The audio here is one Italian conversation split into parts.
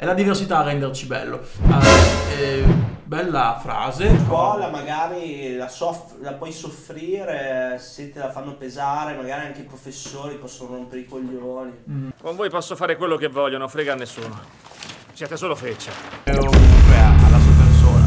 È la diversità a renderci bello. Ah, eh, bella frase. scuola magari la, soff- la puoi soffrire se te la fanno pesare, magari anche i professori possono rompere i coglioni. Mm. Con voi posso fare quello che voglio, non frega a nessuno. Siete solo feccia. alla sua persona.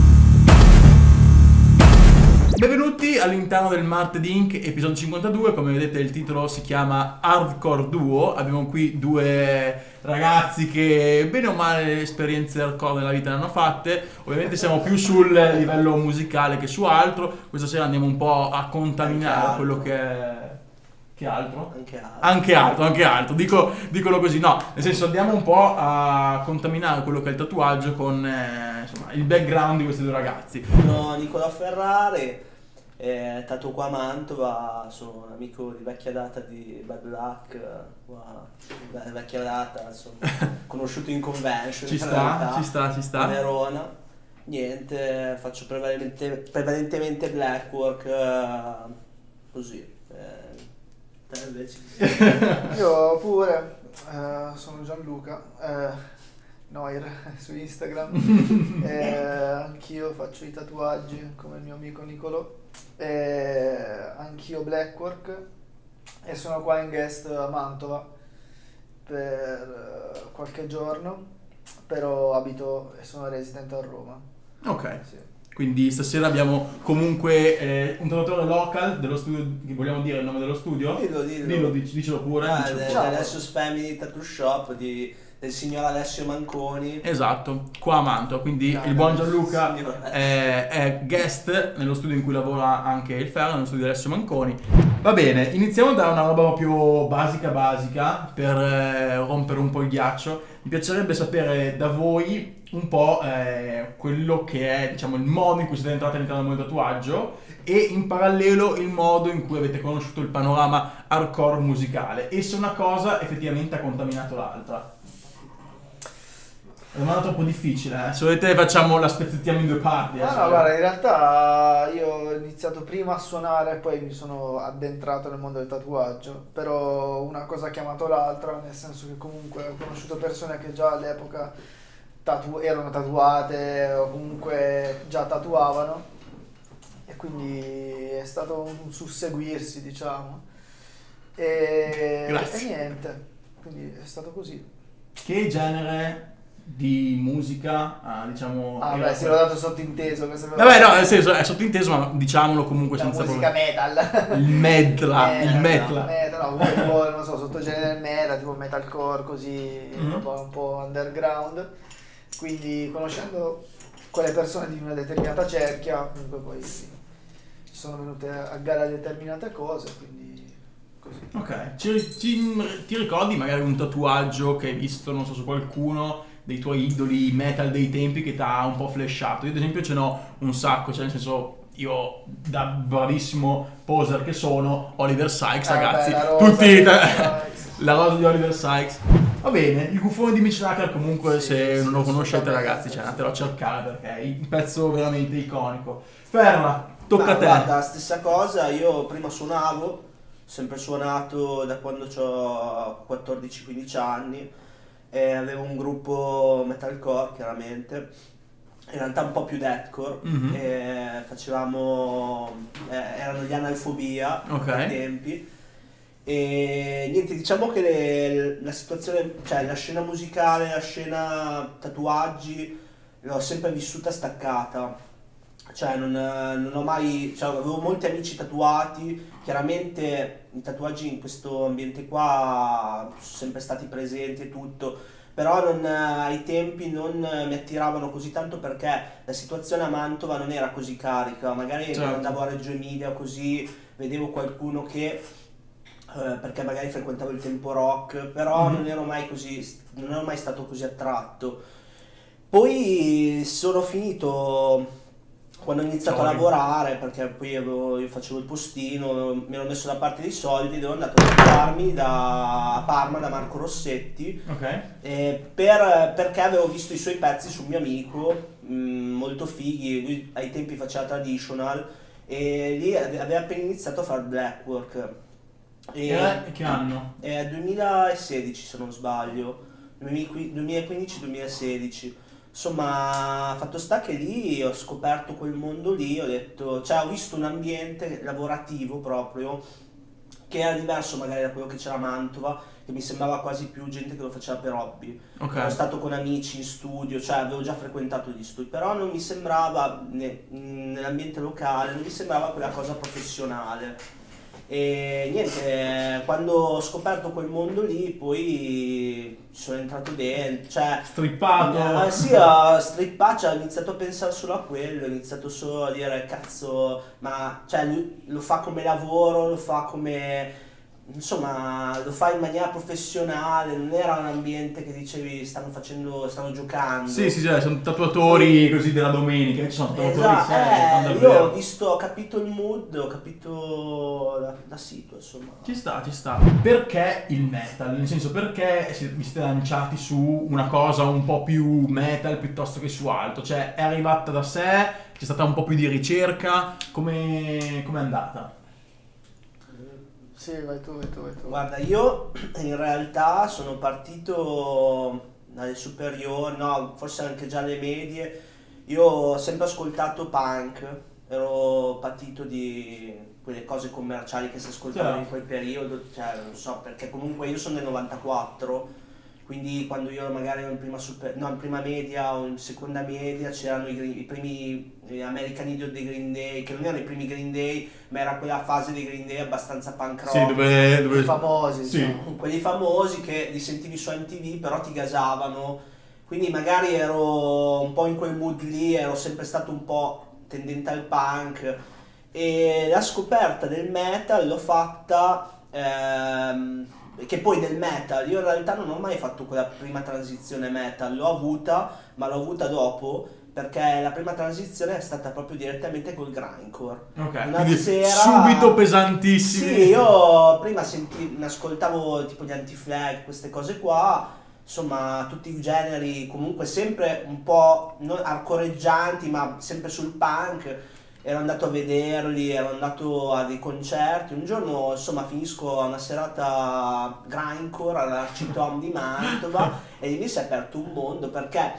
Benvenuti all'interno del Marted Inc. episodio 52, come vedete il titolo si chiama Hardcore Duo, abbiamo qui due ragazzi che bene o male esperienze hardcore nella vita ne hanno fatte, ovviamente siamo più sul livello musicale che su altro, questa sera andiamo un po' a contaminare altro. quello che è... Che altro? Anche altri. Anche altro, anche altro, Dico, dicono così, no, nel senso andiamo un po' a contaminare quello che è il tatuaggio con eh, insomma, il background di questi due ragazzi. Sono Nicola Ferrari, eh, tatuo qua a Mantova, sono un amico di vecchia data di Bad Luck, eh, qua, beh, vecchia data, insomma, conosciuto in convention. Ci sta, realtà, ci sta, ci a sta. Verona. Niente, faccio prevalentemente, prevalentemente blackwork, eh, così. eh, te invece? Io pure, eh, sono Gianluca, eh, Noir su Instagram, eh, anch'io faccio i tatuaggi come il mio amico Nicolo, eh, anch'io Blackwork e sono qua in guest a Mantova per eh, qualche giorno, però abito e sono resident a Roma. Ok, Sì. quindi stasera abbiamo comunque eh, un tatuatore local dello studio, vogliamo dire il nome dello studio? Dillo, dillo. Dillo, dic- dicelo pure. Ah, dicelo. Ciao. dell'Alessius Family Tattoo Shop di- del signor Alessio Manconi. Esatto, qua a Mantova, quindi No, il buon Gianluca signor Alessio. è, è guest nello studio in cui lavora anche il Ferro, nello studio di Alessio Manconi. Va bene, iniziamo da una roba proprio basica basica per eh, rompere un po' il ghiaccio. Mi piacerebbe sapere da voi un po' eh, quello che è diciamo, il modo in cui siete entrati all'interno del mondo del tatuaggio e in parallelo il modo in cui avete conosciuto il panorama hardcore musicale e se una cosa effettivamente ha contaminato l'altra. È una domanda troppo difficile, eh. Se volete facciamo la spezzettiamo in due parti. eh, Ah, no, guarda, in realtà io ho iniziato prima a suonare e poi mi sono addentrato nel mondo del tatuaggio, però una cosa ha chiamato l'altra, nel senso che comunque ho conosciuto persone che già all'epoca tatu- erano tatuate o comunque già tatuavano e quindi è stato un susseguirsi, diciamo. E, Grazie. e niente, quindi è stato così. Che genere di musica, ah, diciamo... Ah, beh, se l'ho dato sottinteso. Vabbè, no, nel senso è sottinteso, ma diciamolo comunque la senza musica problemi. metal. Il medla, il metla. metal, no, tipo, non so, sottogenere del metal, tipo metalcore, così, Mhm. roba un po' underground. Quindi conoscendo quelle persone di una determinata cerchia, comunque poi ci sono venute a gara determinate cose, quindi così. Ok, ci, ci- ti ricordi magari un tatuaggio che hai visto, non so, su qualcuno dei tuoi idoli metal dei tempi che ti ha un po' flashato? Io ad esempio ce n'ho un sacco, cioè nel senso... Io, da bravissimo poser che sono, Oliver Sykes, Ah, ragazzi, beh, tutti Sykes. la rosa di Oliver Sykes. Va bene, il gufone di Mitch Tucker comunque Sì, se sì, non lo conoscete ragazzi, cioè andatelo a cercare perché è un pezzo veramente iconico. Ferma, tocca Ma a te. Guarda, stessa cosa, io prima suonavo, sempre suonato da quando ho 14-15 anni, e avevo un gruppo metalcore chiaramente, in realtà un po' più deathcore, Mhm. e facevamo, eh, erano gli analfobia Ok. ai tempi. E niente, diciamo che le- la situazione, cioè la scena musicale, la scena tatuaggi, l'ho sempre vissuta staccata. Cioè, non, non ho mai. Cioè, avevo molti amici tatuati. Chiaramente i tatuaggi in questo ambiente qua sono sempre stati presenti e tutto. Però non- ai tempi non mi attiravano così tanto perché la situazione a Mantova non era così carica. Magari Certo. andavo a Reggio Emilia così vedevo qualcuno che. eh, perché magari frequentavo il tempo rock, però Mhm. non ero mai così. non ero mai stato così attratto. Poi sono finito quando ho iniziato a Sorry. lavorare, perché poi avevo- io facevo il postino, mi ero messo da parte dei soldi ed ero andato a tatuarmi da a Parma da Marco Rossetti Ok. eh, per- perché avevo visto i suoi pezzi sul mio amico, mh, molto fighi, lui ai tempi faceva traditional e lì ave- aveva appena iniziato a fare blackwork. E, E che anno? è 2016 se non sbaglio. 2015-2016. Insomma, fatto sta che lì ho scoperto quel mondo lì, ho detto, cioè ho visto un ambiente lavorativo proprio che era diverso magari da quello che c'era a Mantova, che mi sembrava quasi più gente che lo faceva per hobby. Ok. Ero stato con amici in studio, cioè avevo già frequentato gli studi, però non mi sembrava, ne- nell'ambiente locale, non mi sembrava quella cosa professionale. E niente, quando ho scoperto quel mondo lì, poi sono entrato dentro, cioè... Strippato. Eh, sì, ho strippato, cioè, ho iniziato a pensare solo a quello, ho iniziato solo a dire, cazzo, ma cioè, lo fa come lavoro, lo fa come... Insomma, lo fa in maniera professionale, non era un ambiente che dicevi stanno facendo, stanno giocando. Sì, sì, sì, sono tatuatori così della domenica, ci sono tatuatori Esatto, seri, eh, io ho visto, ho capito il mood, ho capito la, la situa, insomma. Ci sta, ci sta. Perché il metal? Nel senso, perché vi siete lanciati su una cosa un po' più metal piuttosto che su altro? Cioè, è arrivata da sé? C'è stata un po' più di ricerca? Come è andata? Sì, vai tu, vai tu, vai tu. Guarda, io in realtà sono partito dalle superiori, no, forse anche già alle medie. Io ho sempre ascoltato punk, ero patito di quelle cose commerciali che si ascoltavano in Certo. quel periodo, cioè non so, perché comunque io sono del 94, quindi quando io magari ero in prima, super, no, in prima media o in seconda media c'erano i, i primi eh, American Idiot dei Green Day, che non erano i primi Green Day, ma era quella fase dei Green Day abbastanza punk rock Sì, dove... dove... Famosi, Sì. diciamo. quelli famosi che li sentivi su MTV però ti gasavano quindi magari ero un po' in quel mood lì ero sempre stato un po' tendente al punk e la scoperta del metal l'ho fatta ehm, che poi del metal io in realtà non ho mai fatto quella prima transizione metal l'ho avuta ma l'ho avuta dopo perché la prima transizione è stata proprio direttamente col grindcore Ok, Una sera- subito pesantissimi. sì, io prima senti, mi ascoltavo tipo gli anti-flag, queste cose qua, insomma tutti i generi comunque sempre un po' non arcoreggianti ma sempre sul punk. Ero andato a vederli, ero andato a dei concerti. Un giorno, insomma, finisco a una serata grindcore all'Arcitom di Mantova e lì mi si è aperto un mondo perché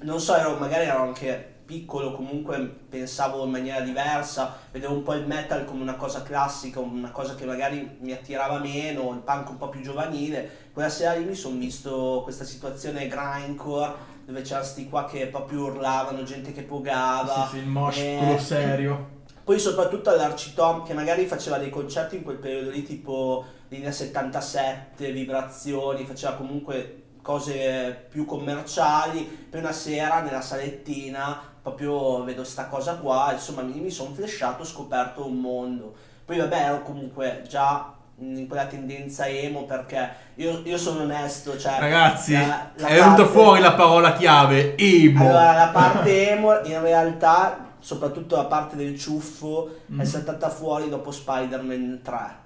non so, ero, magari ero anche piccolo, comunque pensavo in maniera diversa, vedevo un po' il metal come una cosa classica, una cosa che magari mi attirava meno, il punk un po' più giovanile. Quella sera lì mi sono visto questa situazione grindcore dove c'erano sti qua che proprio urlavano, gente che pogava. Sì, sì, il mosh, Eh, quello serio. Poi soprattutto all'Arcitom che magari faceva dei concerti in quel periodo lì tipo linea 77, vibrazioni, faceva comunque cose più commerciali, poi una sera nella salettina proprio vedo sta cosa qua, insomma mi, mi sono flashato, ho scoperto un mondo. Poi vabbè ero comunque già in quella tendenza emo perché io, io sono onesto, cioè... Ragazzi, la- la è venuta parte- fuori la parola chiave, emo. allora, la parte emo in realtà, soprattutto la parte del ciuffo, Mm. è saltata fuori dopo Spider-Man 3.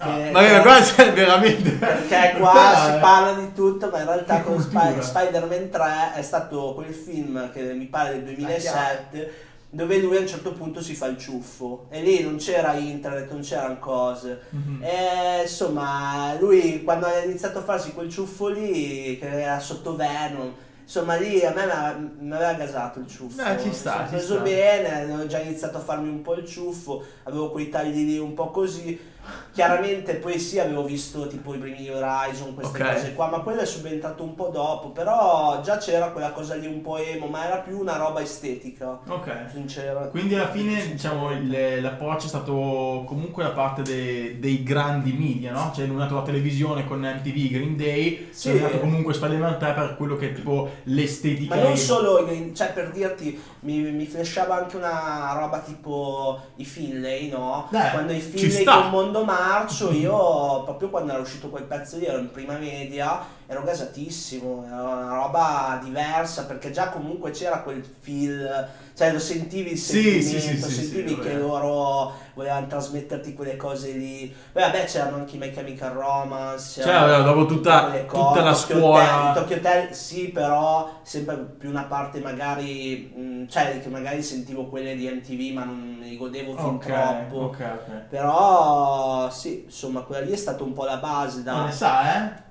Ah, Che- ma che- qua c'è veramente... perché qua Questa si parla di tutto, ma in realtà con cultura. Spider-Man 3 è stato quel film che mi pare del 2007 dove lui a un certo punto si fa il ciuffo e lì non c'era internet, non c'erano cose. Mhm. E insomma, lui quando ha iniziato a farsi quel ciuffo lì, che era sotto Venom, insomma lì a me mi aveva- gasato il ciuffo. Eh, ci sta, Mi sono ci preso sta. bene, avevo già iniziato a farmi un po' il ciuffo, avevo quei tagli lì un po' così. Chiaramente poi sì avevo visto tipo i primi Horizon, queste Ok. cose qua, ma quello è subentrato un po' dopo, però già c'era quella cosa lì un po' emo, ma era più una roba estetica, Ok. sincera. Quindi alla fine diciamo il- l'approccio è stato comunque da parte de- dei grandi media, no? Cioè è nato la televisione con MTV, Green Day, Sì. è nato comunque Spider-Man 3 per quello che è tipo l'estetica. Ma non e- solo, cioè per dirti, mi, mi flashava anche una roba tipo i Finlay, no? Eh, quando i Finlay con Mondo Marcio, io proprio quando era uscito quel pezzo lì, ero in prima media, ero gasatissimo, era una roba diversa, perché già comunque c'era quel feel, cioè lo sentivi il Sì, sì, sentimento, sì, sì, sentivi che loro volevano trasmetterti quelle cose lì. Poi vabbè c'erano anche i My Chemical Romance, Cioè, vabbè, dopo tutta- tutta la Tokyo scuola. Hotel, Tokyo Hotel sì, però sempre più una parte magari, mh, cioè che magari sentivo quelle di MTV ma non li godevo fin Ok, troppo. ok, ok. Però sì, insomma, quella lì è stata un po' la base da... ne sa, eh?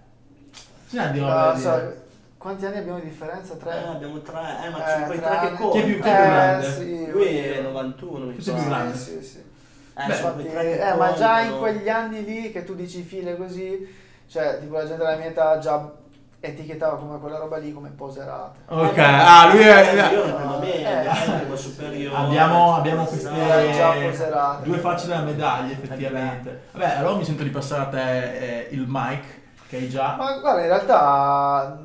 Ah, da so- dire. quanti anni abbiamo di differenza? Eh, Tre? abbiamo tre, eh, ma Eh, sono quei tre tre che conto. Chi è più- chi è Eh, grande? sì, Lui è oddio. 91, mi sei più pare. grande. Sì, sì. Eh, Beh, Infatti, eh, ma già in contano. quegli anni lì che tu dici file così, cioè tipo la gente della mia età già etichettava come quella roba lì come poserate. Ok, Eh, ah, lui Io è... ero prima media, Eh. superiore. Abbiamo, abbiamo queste Era già poserate. due facce della medaglia effettivamente. Vabbè, allora mi sento di passare a te eh, il mic che hai già. Ma guarda, in realtà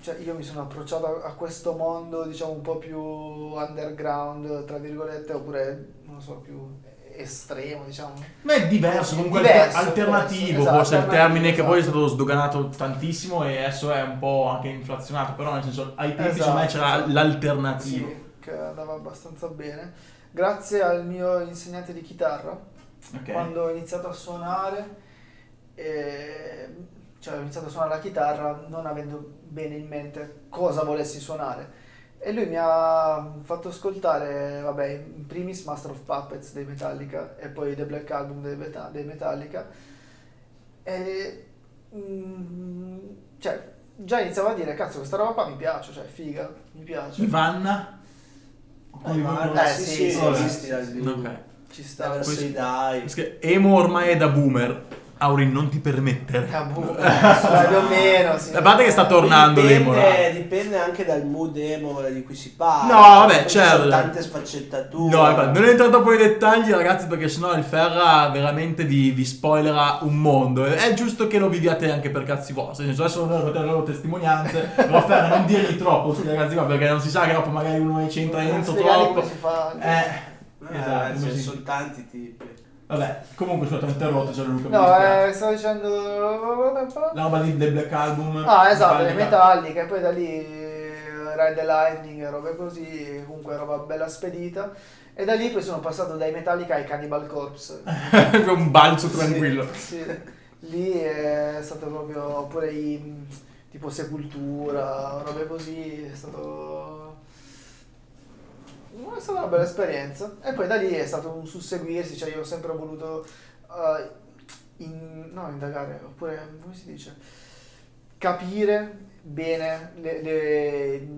cioè, io mi sono approcciato a questo mondo, diciamo, un po' più underground, tra virgolette, oppure, non so, più estremo, diciamo. Ma è diverso, comunque Diverso, alternativo, diverso, forse è il esatto, termine che poi è alternativo, stato sdoganato tantissimo e adesso è un po' anche inflazionato, però nel senso ai tempi secondo me Esatto, c'era esatto. l'alternativo. Sì, che andava abbastanza bene. Grazie al mio insegnante di chitarra, Ok. quando ho iniziato a suonare, eh, cioè ho iniziato a suonare la chitarra non avendo bene in mente cosa volessi suonare. E lui mi ha fatto ascoltare, vabbè, in primis Master of Puppets dei Metallica e poi The Black Album dei, Meta- dei Metallica. E mm, cioè, già iniziavo a dire, cazzo, questa roba qua mi piace, cioè, figa, mi piace. Ivanna? Eh, ma- Eh, sì, sì, sì, sì, sì, sì. esisti dal vivo. Ok. Ci Da sta. verso i dai. Perché Emo ormai è da boomer. Aurin, non ti permettere. Boh, eh, più o meno, sì. A parte che sta tornando dipende, là. dipende anche dal mood emo di cui si parla. No, vabbè, ci certo. sono tante sfaccettature. No, infatti, non entro troppo nei dettagli, ragazzi, perché sennò il Ferra veramente vi, vi spoilerà un mondo. È giusto che lo viviate anche per cazzi vostri. Nel senso, adesso non le loro testimonianze. però Ferra, non dirgli troppo questi ragazzi qua, perché non si sa che dopo magari uno ne c'entra dentro Spiegare troppo. come si fa. Eh, Eh, esatto. così. sono tanti tipi. Vabbè, comunque sono interrotto, c'è Luca. mi No, eh, stavo dicendo... La roba di The Black Album. Ah, esatto, le Metallica. metalliche, e poi da lì eh, Ride the Lightning robe così, comunque roba bella spedita. E da lì poi sono passato dai Metallica ai Cannibal Corpse. un balzo tranquillo. Sì, sì. Lì è stato proprio, oppure i, tipo Sepultura, robe così, è stato... È stata una bella esperienza. E poi da lì è stato un susseguirsi, cioè io ho sempre voluto... eh, in, no, indagare, oppure, come si dice? Capire bene le, le,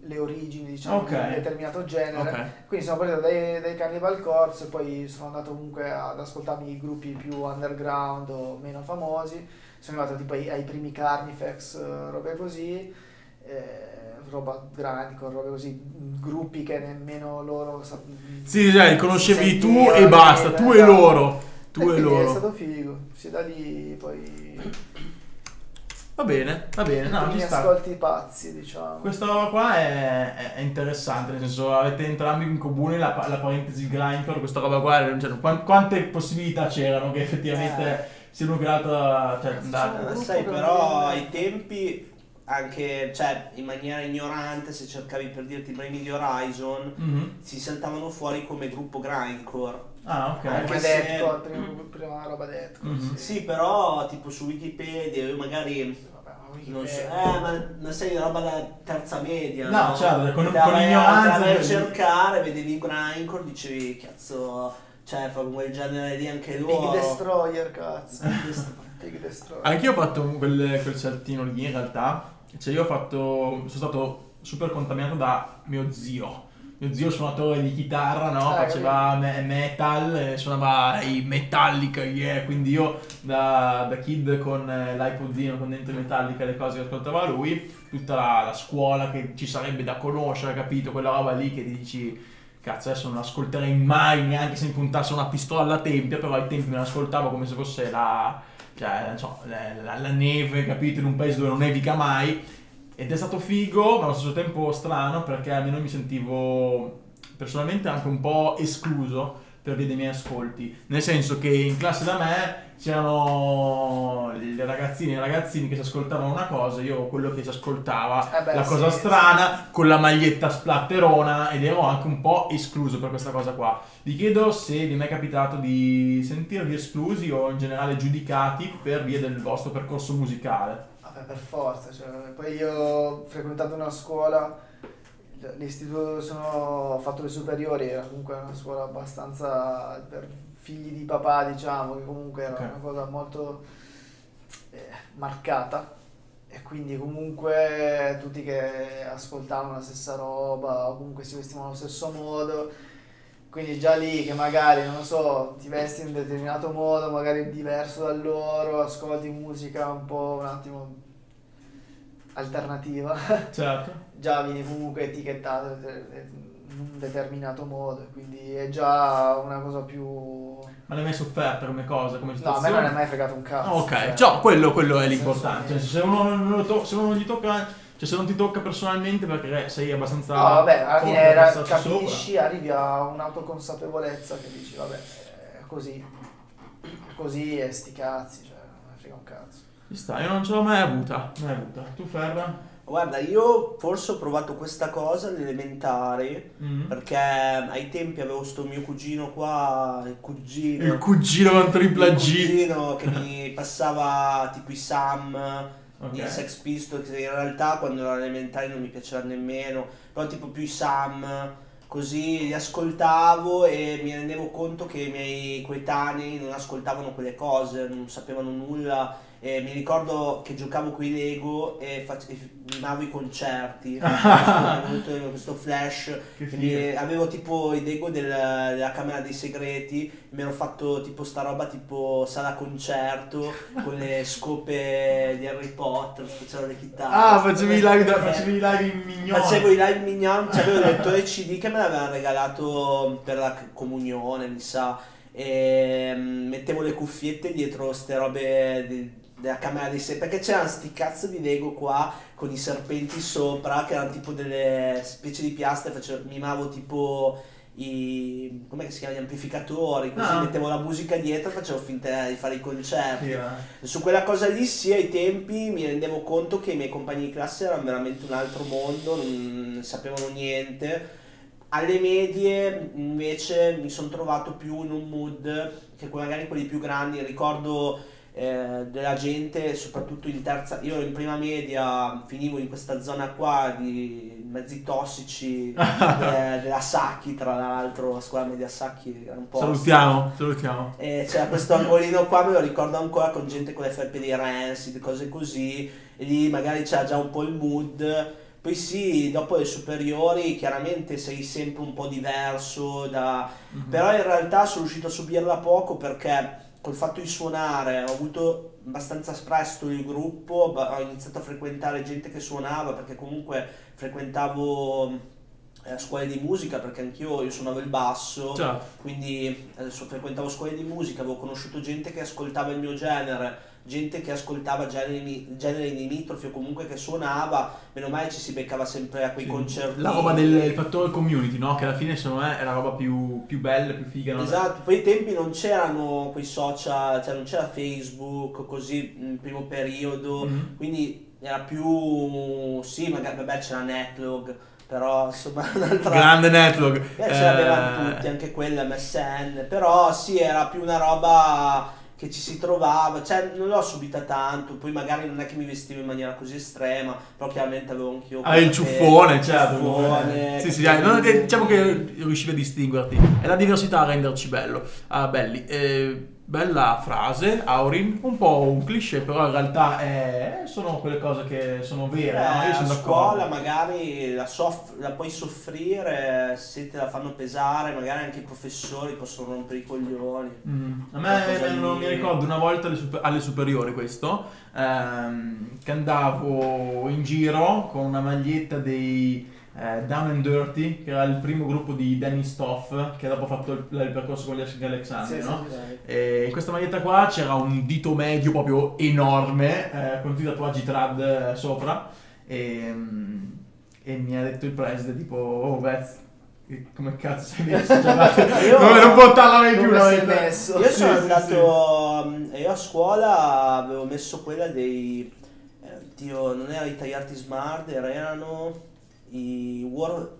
le origini, diciamo, Ok. di un determinato genere. Ok. Quindi sono partito dai, dai Cannibal Corpse e poi sono andato comunque ad ascoltarmi i gruppi più underground o meno famosi. Sono arrivato tipo ai, ai primi Carnifex, eh, robe così, eh, roba grandi, con robe così, gruppi che nemmeno loro sa- Sì, cioè, li conoscevi tu e basta, tu e loro. Tu e È loro. stato figo. Sì, da lì poi Va bene, va bene, no, i ci sta. ascolti pazzi, diciamo. Questa roba qua è, è- è interessante, nel senso avete entrambi in comune la, la parentesi grindcore, questa roba qua, cioè, quan- quante possibilità c'erano che effettivamente sia uno che l'altro... Cioè, gruppo sai, però ai tempi, anche cioè, in maniera ignorante, se cercavi per dirti i primi di Horizon, Mhm. si saltavano fuori come gruppo grindcore. Ah, ok. Anche come se- Deathcore, prima, prima roba Deathcore, Mhm. sì. Sì, però tipo su Wikipedia io magari Vabbè, non so, eh, ma non sei roba da terza media, No, no? certo, con- Andavi con a- ignoranza, andavi a cercare, vedevi grindcore, dicevi cazzo, cioè fa quel genere lì anche Big loro. Destroyer, cazzo. Big Destroyer. Big Destroyer. Anch'io ho fatto quel, quel saltino lì in realtà, cioè io ho fatto, sono stato super contaminato da mio zio. Mio zio suonatore di chitarra, no? Ah, Faceva me- metal, eh, suonava i Metallica, yeah. Quindi io da, da kid con eh, l'iPodino, con dentro Metallica le cose che ascoltava lui, tutta la, la scuola che ci sarebbe da conoscere, capito? Quella roba lì che dici, cazzo adesso non ascolterei mai neanche se mi puntasse una pistola alla tempia, però ai tempi me l'ascoltavo come se fosse la, cioè, la, la- la neve, capito? In un paese dove non nevica mai. Ed è stato figo, ma allo stesso tempo strano, perché almeno mi sentivo personalmente anche un po' escluso per via dei miei ascolti. Nel senso che in classe da me c'erano le ragazzine e i ragazzini che si ascoltavano una cosa, io quello che si ascoltava Eh beh, la sì, cosa sì. strana con la maglietta splatterona ed ero anche un po' escluso per questa cosa qua. Vi chiedo se vi è mai capitato di sentirvi esclusi o in generale giudicati per via del vostro percorso musicale. Vabbè, per forza. Cioè, poi io ho frequentato una scuola, l'istituto sono, ho fatto le superiori, era comunque una scuola abbastanza per figli di papà, diciamo, che comunque era Ok. una cosa molto eh, marcata. e quindi comunque tutti che ascoltavano la stessa roba o comunque si vestivano allo stesso modo. Quindi già lì che magari, non lo so, ti vesti in un determinato modo, magari diverso da loro, ascolti musica un po' un attimo alternativa, Certo. Già vieni comunque etichettato in un determinato modo, quindi è già una cosa più... Ma l'hai mai sofferta come cosa, come No, a me situazione? non è mai fregato un cazzo. Ah, ok, cioè. già, quello, quello è l'importante. Cioè, se, uno non lo to- se uno non gli tocca, cioè se non ti tocca personalmente perché sei abbastanza. No, vabbè, alla fine era- capisci, arrivi a un'autoconsapevolezza che dici, vabbè, è così, è così e sti cazzi, cioè, non frega un cazzo. Ci sta, io non ce l'ho mai avuta. Mai avuta. Tu Ferra? Guarda, io forse ho provato questa cosa alle elementari, Mm. perché ai tempi avevo sto mio cugino qua, il cugino. Il cugino con tripla il G. cugino che mi passava tipo i Sam, Ok. i Sex Pistols, che in realtà quando ero alle elementari non mi piaceva nemmeno, però tipo più i Sam, così li ascoltavo e mi rendevo conto che i miei coetanei non ascoltavano quelle cose, non sapevano nulla. E mi ricordo che giocavo con i Lego e, fac- e mimavo i concerti. Mi è venuto questo flash figo. avevo tipo i Lego del- della Camera dei Segreti, mi ero fatto tipo sta roba tipo sala concerto con le scope di Harry Potter, facevo le chitarre. Ah, facevi i live, da- Eh, facevi i live in mignon. Facevo i live mignon, c'avevo il lettore CD che me l'avevano regalato per la comunione, mi sa. E mm, mettevo le cuffiette dietro ste robe di- della camera dei segreti. Perché c'erano sti cazzo di Lego qua con i serpenti sopra, che erano tipo delle specie di piastre. Facevo, mimavo tipo i. come si chiamano? Gli amplificatori. Così Ah. mettevo la musica dietro e facevo finta di fare i concerti. Eh. Su quella cosa lì sì ai tempi mi rendevo conto che i miei compagni di classe erano veramente un altro mondo, non sapevano niente. Alle medie invece mi sono trovato più in un mood che magari quelli più grandi, ricordo eh, della gente, soprattutto in terza, io in prima media finivo in questa zona qua di mezzi tossici eh, della Sacchi, tra l'altro, la scuola media Sacchi era un po' Salutiamo, salutiamo. e c'era questo angolino qua, me lo ricordo ancora con gente con le felpe di Rancid, cose così, e lì magari c'era già un po' il mood. Poi sì, dopo le superiori chiaramente sei sempre un po' diverso, da... Mhm. però in realtà sono riuscito a subirla poco perché col fatto di suonare ho avuto abbastanza presto il gruppo, ho iniziato a frequentare gente che suonava perché comunque frequentavo eh, scuole di musica perché anch'io io suonavo il basso. Certo. Quindi adesso frequentavo scuole di musica, avevo conosciuto gente che ascoltava il mio genere, gente che ascoltava generi, generi limitrofi o comunque che suonava, meno male ci si beccava sempre a quei Sì. concerti. La roba del fattore community, no? Che alla fine secondo me è la roba più, più bella, più figa. no? Esatto, poi ai tempi non c'erano quei social, cioè non c'era Facebook così nel primo periodo, Mhm. quindi era più, sì, magari vabbè c'era Netlog, però insomma un'altra... Grande network. Eh, ce l'avevano tutti, anche quella MSN, però sì, era più una roba che ci si trovava, cioè non l'ho subita tanto, poi magari non è che mi vestivo in maniera così estrema, però chiaramente avevo anch'io... Ah, il ciuffone, certo. ciuffone, Sì, sì, non- diciamo che riuscivi a distinguerti. È la diversità a renderci bello. Ah, belli. Eh, bella frase, Aurin. Un po' un cliché, però in realtà è- sono quelle cose che sono vere. no? Eh, Io a sono scuola d'accordo. magari la, soff- la puoi soffrire se te la fanno pesare, magari anche i professori possono rompere i coglioni. Mm. A me non mi ricordo una volta alle, super- alle superiori questo, ehm, che andavo in giro con una maglietta dei eh, Down and Dirty, che era il primo gruppo di Danny Stoff, che dopo ha fatto il, il percorso con gli Alexandri, Sì, no? sì. E in questa maglietta qua c'era un dito medio proprio enorme, eh, con tutti i tatuaggi trad eh, sopra, e, mm, e mi ha detto il preside tipo, oh che- come cazzo sei messo? Cioè, Io- non, non portarla mai più una sei messo? Io sono Sì, sì, andato, mm, io a scuola avevo messo quella dei, eh, Dio, non era i tagliarti smart, erano The word,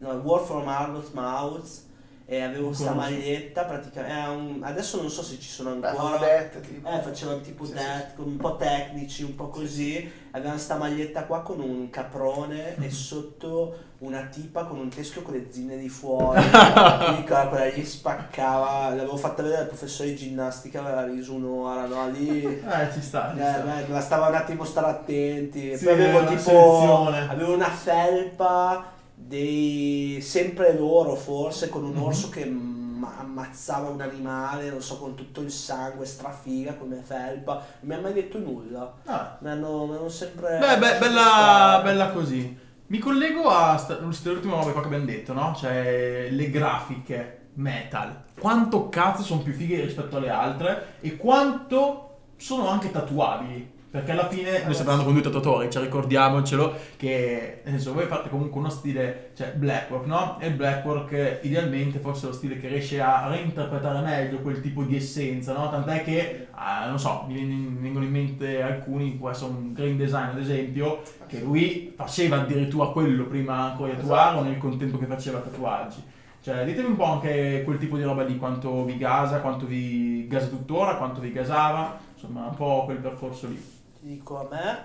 no, word from Arnold's mouth e avevo Non sta conosco. maglietta praticamente un- adesso non so se ci sono ancora dette, tipo. eh, facevano tipo Sì, death, un po' tecnici, un po' così. Avevano sta maglietta qua con un caprone e sotto una tipa con un teschio con le zinne di fuori. Quindi quella quella gli spaccava. L'avevo fatta vedere al professore di ginnastica, aveva riso un'ora, no? Lì. Eh, ci sta, ci Eh, sta. beh, la stava un attimo stare attenti. Sì, Poi avevo tipo. selezione. Avevo una felpa dei. sempre loro forse, con un Mhm. orso che ma- ammazzava un animale, non so, con tutto il sangue, strafiga come felpa. Non mi ha mai detto nulla. Ah. Mi hanno, mi hanno sempre. Beh, lasciato bella, bella così. Mi collego a ultime robe qua che abbiamo detto, no? Cioè, le grafiche metal. Quanto cazzo sono più fighe rispetto alle altre e quanto sono anche tatuabili. Perché alla fine noi stiamo parlando con due tatuatori, cioè ricordiamocelo che nel senso, voi fate comunque uno stile, cioè blackwork, no? E il blackwork idealmente forse è lo stile che riesce a reinterpretare meglio quel tipo di essenza, no? Tant'è che, ah, non so, mi vengono in mente alcuni, può essere un green design ad esempio, che lui faceva addirittura quello prima ancora di tatuarlo nel contempo che faceva tatuaggi. Cioè, ditemi un po' anche quel tipo di roba lì, quanto vi gasa, quanto vi gasa tuttora, quanto vi gasava, insomma, un po' quel percorso lì. Ti dico a me,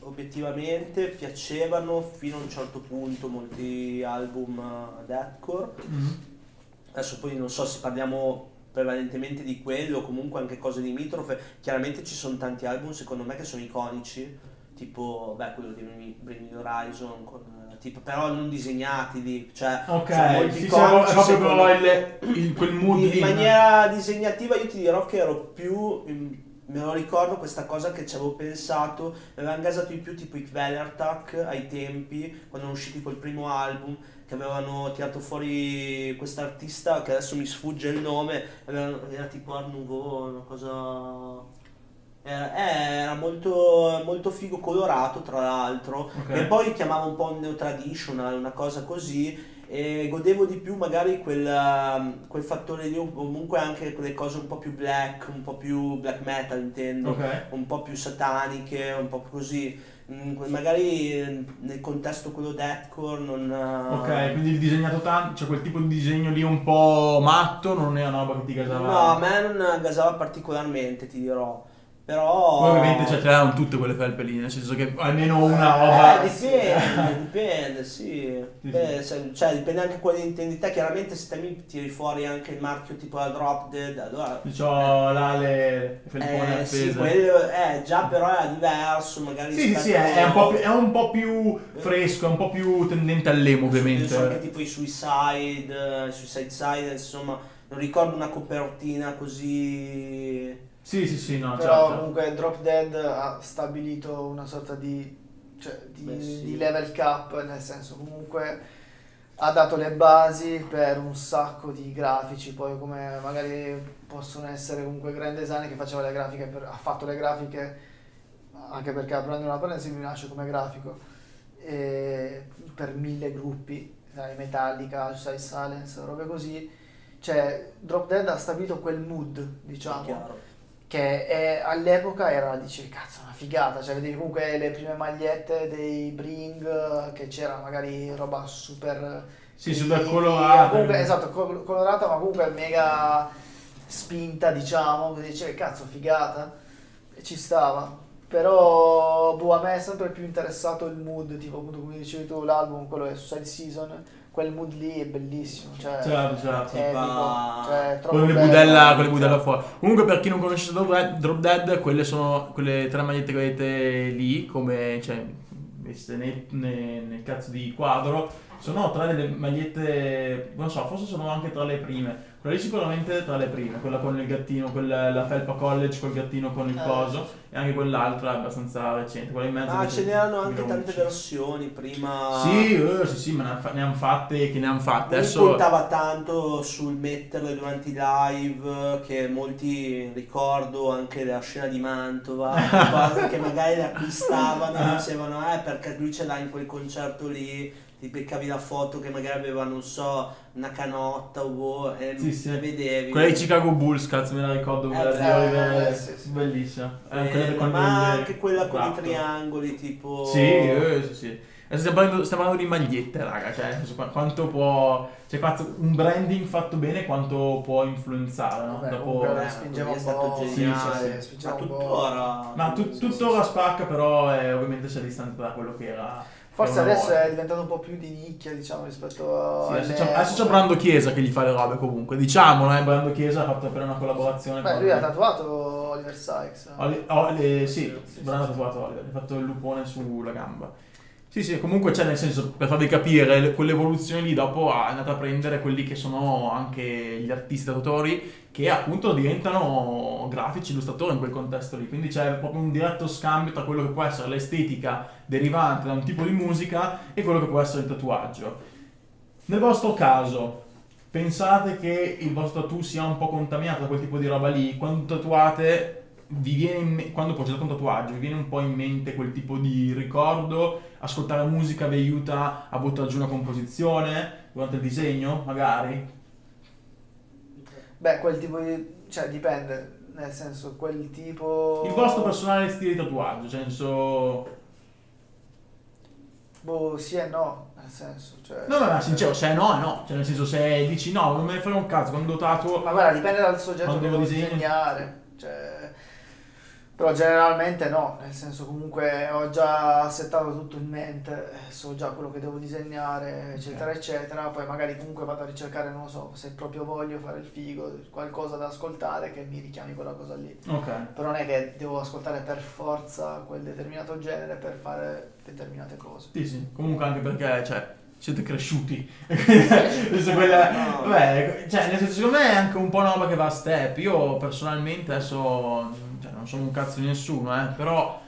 obiettivamente piacevano fino a un certo punto molti album eh, deathcore. Adesso poi non so se parliamo prevalentemente di quello o comunque anche cose di Mitrofe. Chiaramente ci sono tanti album secondo me che sono iconici, tipo beh, quello di Bring Me Horizon, con, eh, tipo, però non disegnati lì, cioè Ok, molti sì, iconici, proprio secondo il, il- quel mood in lì. maniera disegnativa io ti dirò che ero più mm, me lo ricordo questa cosa che ci avevo pensato mi avevano gasato di più tipo i Kvelertak ai tempi quando erano usciti col primo album che avevano tirato fuori quest'artista che adesso mi sfugge il nome avevano- era tipo Art Nouveau una cosa era, eh, era molto, molto figo colorato tra l'altro Ok. e poi chiamavo un po' un neo traditional, una cosa così, e godevo di più magari quel, um, quel fattore lì, comunque anche quelle cose un po' più black, un po' più black metal intendo, Ok. un po' più sataniche, un po' così. Mm, magari eh, nel contesto quello deathcore non... eh, Ok, quindi il disegnato tanto, cioè quel tipo di disegno lì un po' matto non è una roba che ti gasava. No, a me non gasava particolarmente, ti dirò. Però... Poi ovviamente cioè, c'erano tutte quelle felpe lì, nel senso che almeno una roba... Eh, dipende, dipende, sì. Sì, Beh, cioè, dipende anche quello che intendi te. Chiaramente se te mi tiri fuori anche il marchio tipo la Drop Dead, allora... C'ho là le, felpone Eh, sì, appese. quello è già però è diverso, magari Sì, sì, sì, è, è un po più, è un po' più fresco, è un po' più tendente all'emo Penso anche ovviamente. tipo i Suicide, i Suicide Side, insomma, non ricordo una copertina così... Sì, sì, sì, no, Però certo. comunque Drop Dead ha stabilito una sorta di, cioè, di, Beh, sì. di level cap, nel senso comunque ha dato le basi per un sacco di grafici, poi come magari possono essere comunque Grand Design che faceva le grafiche, per- ha fatto le grafiche anche perché aprendo una parentesi mi nasce come grafico e per mille gruppi, sai, Metallica, Suicide Silence, robe così, cioè Drop Dead ha stabilito quel mood, diciamo chiaro. Che è- all'epoca era, dicevi, cazzo, una figata, cioè vedevi comunque le prime magliette dei Bring, che c'era magari roba super... Sì, super colorata. comunque, esatto, col- colorata, ma comunque mega spinta, diciamo, dicevi, cazzo, figata, e ci stava. Però, boh, a me è sempre più interessato il mood, tipo appunto come dicevi tu, l'album, quello è Suicide Season, quel mood lì è bellissimo, cioè... Certo, certo. è Tipo- epico, cioè, troppo Con le bello. budella, con le budella fuori. Comunque, per chi non conosce Drop Dead, Drop Dead, quelle sono quelle tre magliette che vedete lì, come cioè, messe nel, nel- nel cazzo di quadro. Sono tre delle magliette, non so, forse sono anche tra le prime. Quella lì sicuramente tra le prime, quella con il gattino, quella, la felpa college col gattino con il Eh. coso, e anche quell'altra abbastanza recente, quella in mezzo. Ah, invece ce n'erano anche tante versioni prima. Sì, eh, sì, sì, ma ne han fa- ne hanno fatte che ne hanno fatte. Mi Adesso puntava tanto sul metterle durante i live, che molti ricordo anche la scena di Mantova, che magari le acquistavano e dicevano eh perché lui ce l'ha in quel concerto lì, ti beccavi la foto che magari aveva, non so, una canotta o boh, e Sì, sì. le vedevi. Quella di Chicago Bulls, cazzo, me la ricordo quella Eh, di eh, Oliver, eh, sì, sì. bellissima. Eh, Eh, ma anche quella con i quattro. triangoli tipo... Sì, eh, sì, sì. Stiamo parlando, stiamo parlando di magliette, raga. Cioè, quanto può. Cioè, un branding fatto bene, quanto può influenzare, no? Vabbè, Dopo. Eh, spingiamo è un stato po', geniale. sì, sì, Ma un po'. tuttora. Ma tu- sì, tuttora sì, sì. spacca, però è, ovviamente si è distante da quello che era. Forse adesso è diventato un po' più di nicchia, diciamo, rispetto Sì, a. adesso, c'è, adesso c'è Brando Chiesa che gli fa le robe comunque. Diciamolo, eh, Brando Chiesa ha fatto appena una collaborazione Beh, con. lui ha tatuato Oliver Sykes. Oli- oh, le- sì, Sì, Brando sì, ha tatuato Oliver, ha fatto il lupone sulla gamba. Sì, sì, comunque c'è nel senso, per farvi capire, le- quell'evoluzione lì dopo è andata a prendere quelli che sono anche gli artisti tatuatori che appunto diventano grafici illustratori in quel contesto lì. Quindi c'è proprio un diretto scambio tra quello che può essere l'estetica derivante da un tipo di musica e quello che può essere il tatuaggio. Nel vostro caso, pensate che il vostro tattoo sia un po' contaminato da quel tipo di roba lì? Quando tatuate, vi viene me- quando progettate un tatuaggio, vi viene un po' in mente quel tipo di ricordo? Ascoltare musica vi aiuta a buttare giù una composizione durante il disegno, magari? Beh, quel tipo di. cioè dipende. Nel senso, quel tipo. Il vostro personale stile di tatuaggio, cioè nel senso... Boh, sì e no. Nel senso, cioè. No, no, no, sincero, se no, è no. Cioè nel senso, se dici no, non me ne frega un cazzo, quando tatuo... Ma guarda, dipende dal soggetto che devo disegnare. Cioè, però generalmente no, nel senso comunque ho già settato tutto in mente, so già quello che devo disegnare, eccetera, eccetera. Poi magari comunque vado a ricercare, non lo so, se proprio voglio fare il figo, qualcosa da ascoltare che mi richiami quella cosa lì. Ok. Però non è che devo ascoltare per forza quel determinato genere per fare determinate cose. Sì, sì, comunque anche perché, cioè, siete cresciuti. Quella- No. vabbè, cioè, nel senso, secondo me è anche un po' una roba che va a step. Io personalmente adesso, cioè, non sono un cazzo di nessuno, eh, però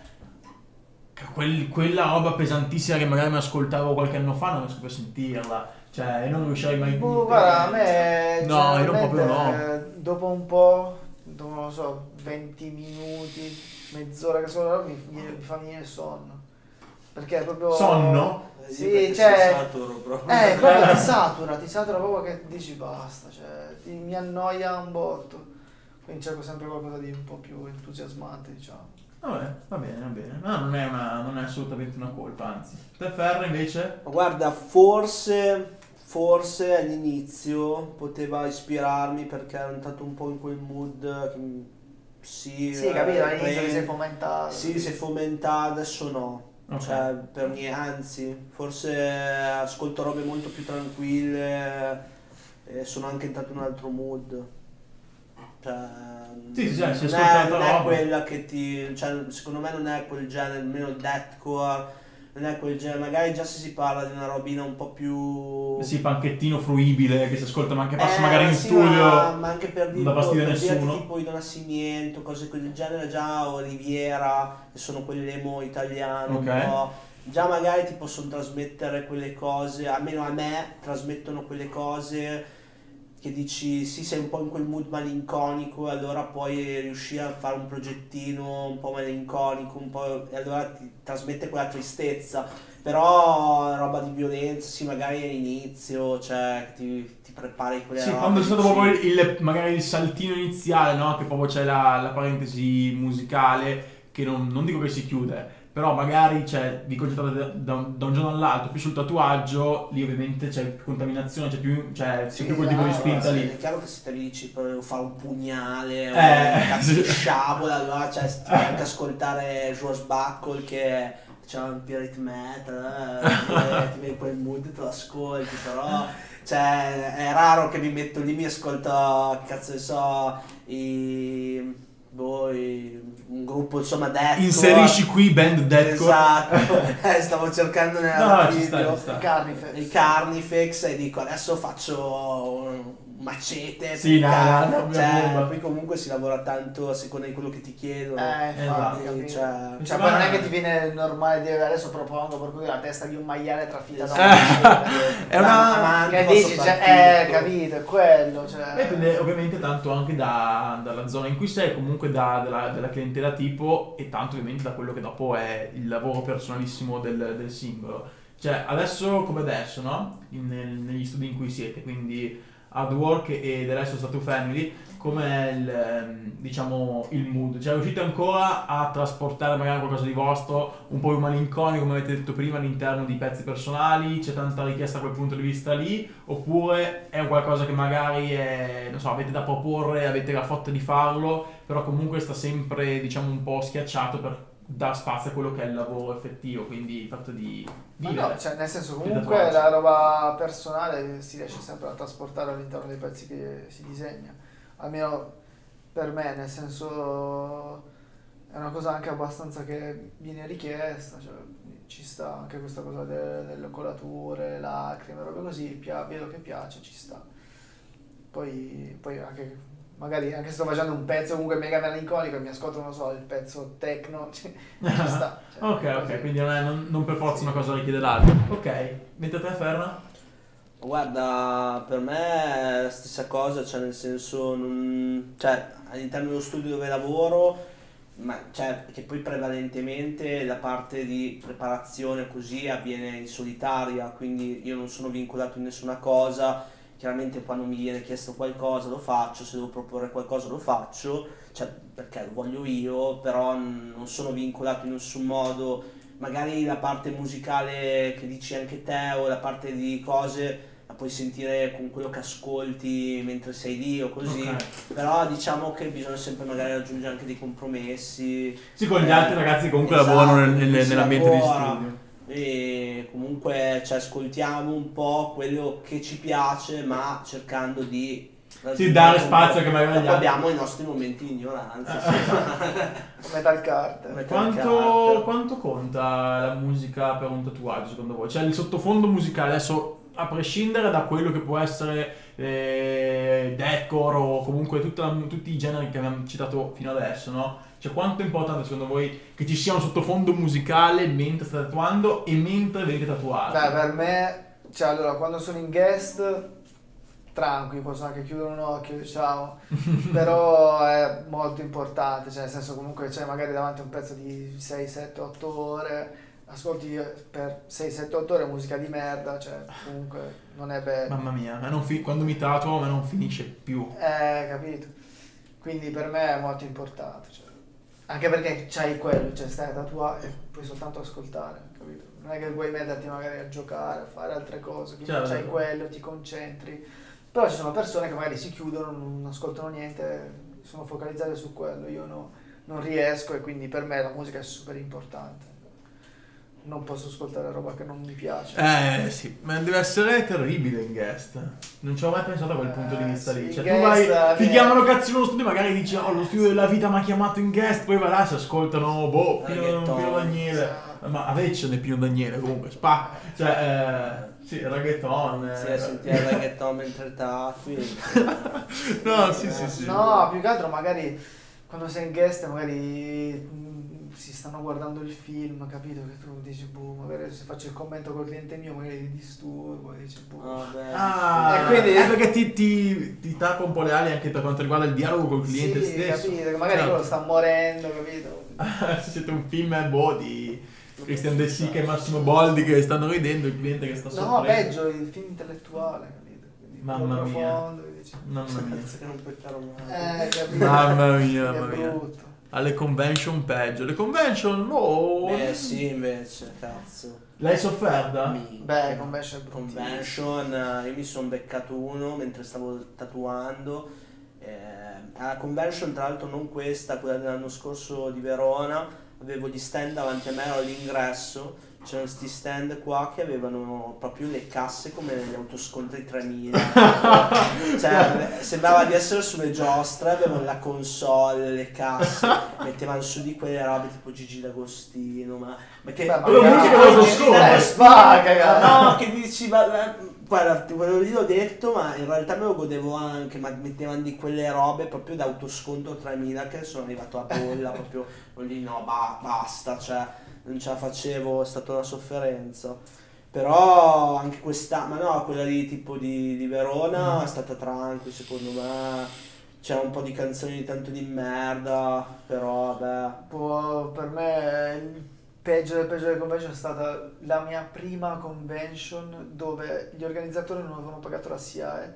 quel- quella roba pesantissima che magari mi ascoltavo qualche anno fa non riesco più a sentirla. Cioè, non riuscirei mai Boh, guarda, a me No, io non proprio no. eh, dopo un po', dopo non lo so, 20 minuti, mezz'ora che sono mi, mi, mi fa venire sonno. Perché è proprio Sonno? Eh, Sì, cioè- saturo proprio. Eh, proprio ti satura, ti satura proprio che dici basta, cioè ti- mi annoia un botto. Quindi cerco sempre qualcosa di un po' più entusiasmante, diciamo. Vabbè, va bene, va bene. No, non è, una- non è assolutamente una colpa, anzi. Te Ferra invece? Guarda, forse, forse all'inizio poteva ispirarmi perché ero entrato un po' in quel mood che sì, Sì, eh, capito, all'inizio che pre- sei fomentato. Sì, si è fomentato, adesso no. Ok. Cioè, per niente, anzi, forse ascolto robe molto più tranquille e sono anche entrato in un altro mood. Cioè, Sì, sì, non, è, non è quella che ti... Cioè, secondo me non è quel genere, almeno il deathcore, non è quel genere. Magari già se si parla di una robina un po' più... Sì, panchettino fruibile che si ascolta ma anche passa Eh, magari in sì, studio. Ma, ma anche per, dire, dà fastidio a per nessuno. tipo Ido Nascimento, cose del genere, già o Riviera, che sono quelli emo italiani, un Ok. po'. Già magari ti possono trasmettere quelle cose, almeno a me trasmettono quelle cose che dici sì sei un po' in quel mood malinconico e allora puoi riuscire a fare un progettino un po' malinconico, un po', e allora ti trasmette quella tristezza però roba di violenza, sì, magari all'inizio, cioè ti, ti prepari quelle Sì, quando c'è stato proprio il, magari il saltino iniziale, no? Che proprio c'è la, la parentesi musicale, che non, non dico che si chiude, però magari cioè, vi concentravate da, da un- da un giorno all'altro più sul tatuaggio, lì ovviamente c'è più contaminazione, c'è più, cioè, c'è Sì, più quel tipo di esatto, spinta Sì, lì. È chiaro che se te li dici per fare un pugnale o Eh, un cazzo di sì. sciabola, allora cioè, ti puoi anche ascoltare George Buckle che c'è un pirate metal, eh, ti vedi quel mood e te lo ascolti, però cioè, è raro che mi metto lì e mi ascolto, cazzo ne so, i... Boh, i- un gruppo insomma deathcore. Inserisci qui band deathcore. Esatto, eh, stavo cercando nel No, sta, video ci sta. Carnifex. il Carnifex e dico adesso faccio macete Sì, no, no, no, cioè, bomba. qui comunque si lavora tanto a seconda di quello che ti chiedono Eh, Esatto. infatti, capito. cioè, Cioè, poi non è che ti viene normale dire adesso propongo per cui la testa di un maiale trafitata da Esatto. È una- Ma Che dici, cioè, eh, capito, è quello, cioè... E dipende ovviamente tanto anche da- dalla zona in cui sei, comunque da- dalla, dalla clientela tipo e tanto ovviamente da quello che dopo è il lavoro personalissimo del, del singolo. Cioè adesso come adesso, no? In- nel- negli studi in cui siete, quindi Hard Work e The Last of Tattoo Family, com'è il, ehm, diciamo, il mood? Cioè riuscite ancora a trasportare magari qualcosa di vostro, un po' più malinconico come avete detto prima all'interno di pezzi personali? C'è tanta richiesta da quel punto di vista lì? Oppure è qualcosa che magari è, so, avete da proporre, avete la fotta di farlo, però comunque sta sempre diciamo un po' schiacciato per dar spazio a quello che è il lavoro effettivo, quindi il fatto di Ma vivere. no, cioè nel senso comunque la roba personale si riesce sempre a trasportare all'interno dei pezzi che si disegna. Almeno per me, nel senso è una cosa anche abbastanza che viene richiesta, cioè ci sta anche questa cosa de- delle colature, lacrime, robe così, pia- vedo che piace, ci sta. Poi, poi anche magari anche se sto facendo un pezzo comunque mega malinconico e mi ascolto, non so, il pezzo techno, cioè, ci sta. cioè, Ok, ok, così. quindi non, è- non- non per forza una cosa richiede l'altra. Ok, mentre te Ferna? Guarda, per me è la stessa cosa, cioè nel senso, non- cioè all'interno dello studio dove lavoro, ma cioè che poi prevalentemente la parte di preparazione così avviene in solitaria, quindi io non sono vincolato in nessuna cosa, chiaramente quando mi viene chiesto qualcosa lo faccio, se devo proporre qualcosa lo faccio, cioè perché lo voglio io, però non sono vincolato in nessun modo magari la parte musicale che dici anche te o la parte di cose la puoi sentire con quello che ascolti mentre sei lì o così, Ok. però diciamo che bisogna sempre magari raggiungere anche dei compromessi. Sì, con gli Eh, altri ragazzi comunque esatto, lavorano nel- nel- nell'ambiente di lavora. studio. E comunque cioè, ascoltiamo un po' quello che ci piace, ma cercando di Sì, dare spazio che magari altri- abbiamo i nostri momenti di ignoranza. sì. Metal Carter. Come Quanto, Carter. quanto conta la musica per un tatuaggio secondo voi? Cioè il sottofondo musicale adesso a prescindere da quello che può essere eh, deathcore o comunque tutta tutti i generi che abbiamo citato fino adesso, no? Cioè quanto è importante secondo voi che ci sia un sottofondo musicale mentre state tatuando e mentre venite tatuati? Beh, per me, cioè allora, quando sono in guest, tranquilli, posso anche chiudere un occhio, diciamo, però è molto importante, cioè nel senso comunque c'è magari davanti a un pezzo di 6, 7, 8 ore, ascolti per 6, 7, 8 ore musica di merda, cioè comunque non è bello. Mamma mia, a me non fi- quando mi tatuo a me non finisce più. Eh, capito? Quindi per me è molto importante, cioè, anche perché c'hai quello, cioè stai a tatuare e puoi soltanto ascoltare, capito? Non è che vuoi metterti magari a giocare, a fare altre cose, quindi Certo. c'hai quello, ti concentri. Però ci sono persone che magari si chiudono, non ascoltano niente, sono focalizzate su quello, io no- non riesco e quindi per me la musica è super importante. Non posso ascoltare roba che non mi piace. Eh sì, ma deve essere terribile in guest. Non ci ho mai pensato a quel Eh, punto di vista sì, lì. Cioè, tu vai, ti fine- chiamano cazzo in uno studio, magari dici, oh, lo studio della vita mi ha chiamato in guest, poi vai là, si ascoltano, boh, Pino. Pino Daniele. Esatto. Ma a Vecchio ne Pino Daniele comunque, spa. Cioè, eh, sì, reggaeton. Sì, eh. a sentire il reggaeton mentre tatui. no, sì, sì, sì. No, più che altro magari quando sei in guest magari si stanno guardando il film, capito? Che tu dici, boh, magari se faccio il commento col cliente mio magari li disturbo e dici, boh. Vabbè. Ah, E quindi- è perché ti, ti, ti tappa un po' le ali anche per quanto riguarda il dialogo col cliente sì, stesso. capito? Che magari Certo. quello sta morendo, capito? Se siete un film eh, boh, di Christian De Sica e Massimo Boldi che stanno ridendo, il cliente che sta No, soffrendo. peggio, il film intellettuale, capito? Quindi Mamma mia. profondo, dici, Mamma mia. Non puoi fare un male. Eh, capito? Mamma mia, mamma mia. brutto. Alle convention peggio. Le convention, no. Eh sì, invece, cazzo. L'hai sofferta? Mi- Beh, convention è. Convention, eh, io mi sono beccato uno mentre stavo tatuando. eh, alla convention, tra l'altro, non questa, quella dell'anno scorso di Verona, avevo gli stand davanti a me, all'ingresso. C'erano questi stand qua che avevano proprio le casse come negli autoscontri 3000. cioè, sembrava di essere sulle giostre, avevano la console, le casse, mettevano su di quelle robe tipo Gigi D'Agostino, ma, ma che... Beh, ma Quello magari- musica dell'autoscontro. Eh, spaga, cazzo. No, che dici, ma, eh, guarda, ti- quello lì l'ho detto, ma in realtà me lo godevo anche, ma mettevano di quelle robe proprio da autosconto 3000 che sono arrivato a bolla, proprio lì no, ba- basta, cioè non ce la facevo, è stata una sofferenza. Però anche questa, ma no, quella lì tipo di, di Verona è stata tranquilla secondo me. C'era un po' di canzoni di tanto di merda, però vabbè. Può- per me peggio del peggio delle convention è stata la mia prima convention dove gli organizzatori non avevano pagato la SIAE.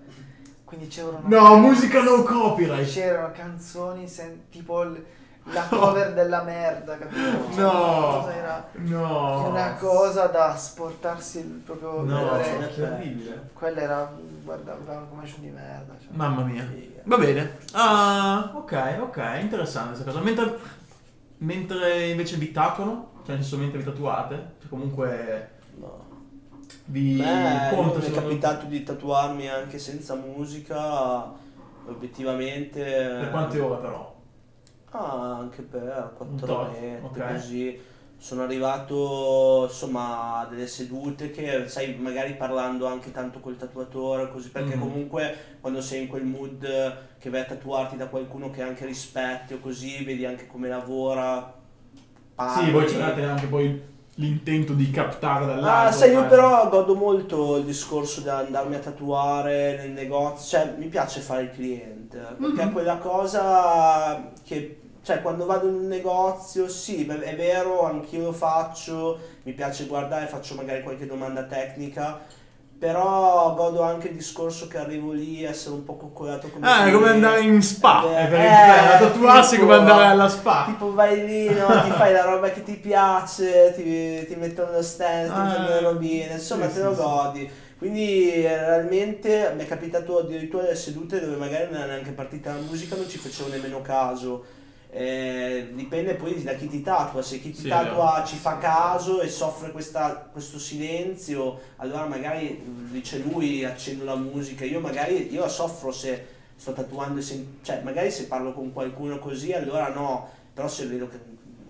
Quindi c'erano... No, musica no copyright. C'erano canzoni sen- tipo l- la cover della merda, capito? Cioè, No. Una cosa, era No. una cosa da sportarsi il proprio No, terribile. Quella era, guarda, guarda come esce di merda. Cioè. Mamma mia. Va bene. Ah, ok, ok, interessante questa cosa. Mentre, mentre invece vi tatuano, cioè nel senso mentre vi tatuate, cioè comunque No. vi Beh, conta mi è capitato di tatuarmi anche senza musica, obiettivamente... Per quante ore però? Ah, anche per quattro orette, ok. così. Sono arrivato, insomma, a delle sedute che, sai, magari parlando anche tanto col tatuatore, così, perché Mhm. comunque quando sei in quel mood che vai a tatuarti da qualcuno che anche rispetti o così, vedi anche come lavora, parli. Sì, voi c'avete anche poi l'intento di captare dall'alto. Ah, sai, io eh. però godo molto il discorso di andarmi a tatuare nel negozio, cioè mi piace fare il cliente, perché Mhm. è quella cosa che, cioè quando vado in un negozio, sì, è vero, anch'io lo faccio, mi piace guardare, faccio magari qualche domanda tecnica, però godo anche il discorso che arrivo lì, essere un po' coccolato come Ah, è come andare in spa. Eh, è per eh, a tatuarsi è tipo- come andare alla spa. Tipo vai lì, no? ti fai la roba che ti piace, ti, ti mettono lo stand, ti Ah, fanno le robine, insomma sì, te lo sì, sì. godi. Quindi eh, realmente mi è capitato addirittura delle sedute dove magari non era neanche partita la musica, non ci facevo nemmeno caso. Eh, dipende poi da chi ti tatua, se chi ti Sì, tatua ci fa caso e soffre questa- questo silenzio, allora magari dice lui accendo la musica, io magari io soffro se sto tatuando, e sen- cioè magari se parlo con qualcuno così allora no, però se vedo che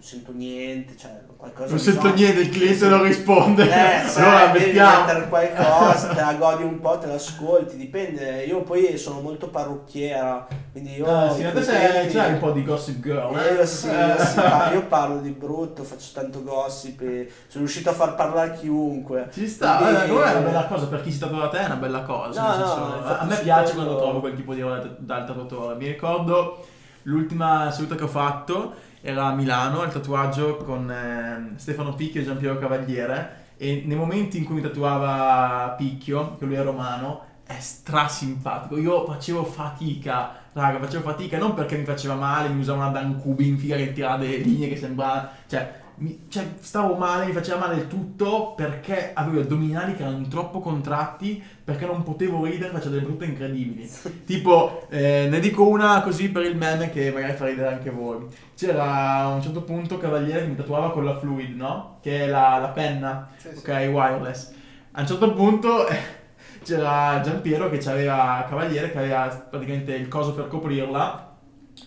sento niente, cioè qualcosa Non sento fa- niente, il cliente non risponde. eh, sai, allora devi mettiamo. mettere qualcosa, te la godi un po', te l'ascolti, dipende. Io poi sono molto parrucchiera, quindi io... Ah, sì, i a te miei c'è, clienti- c'è un po' di gossip girl. eh, io, sì, io, sì, io parlo di brutto, faccio tanto gossip sono riuscito a far parlare chiunque. Ci sta, Quindi- guarda, è una bella cosa per chi si tatua da te, è una bella cosa. No, senso, no, a- me piace quello- quando trovo quel tipo di roba da- dal tatuatore. Mi ricordo l'ultima seduta che ho fatto era a Milano, il tatuaggio con eh, Stefano Picchio e Giampiero Cavaliere. E nei momenti in cui mi tatuava Picchio, che lui è romano, è strasimpatico. Io facevo fatica, raga, facevo fatica non perché mi faceva male, mi usava una Dan Cubi in figa che tirava delle linee che sembrava. Cioè, mi- cioè, stavo male, mi faceva male il tutto perché avevo addominali che erano troppo contratti, perché non potevo ridere, facevo delle brutte incredibili. tipo, eh, ne dico una così per il meme che magari fa ridere anche voi. C'era a un certo punto Cavaliere che mi tatuava con la Fluid, no? Che è la, la penna, Sì, sì. ok, wireless. A un certo punto c'era Giampiero che aveva Cavaliere che aveva praticamente il coso per coprirla,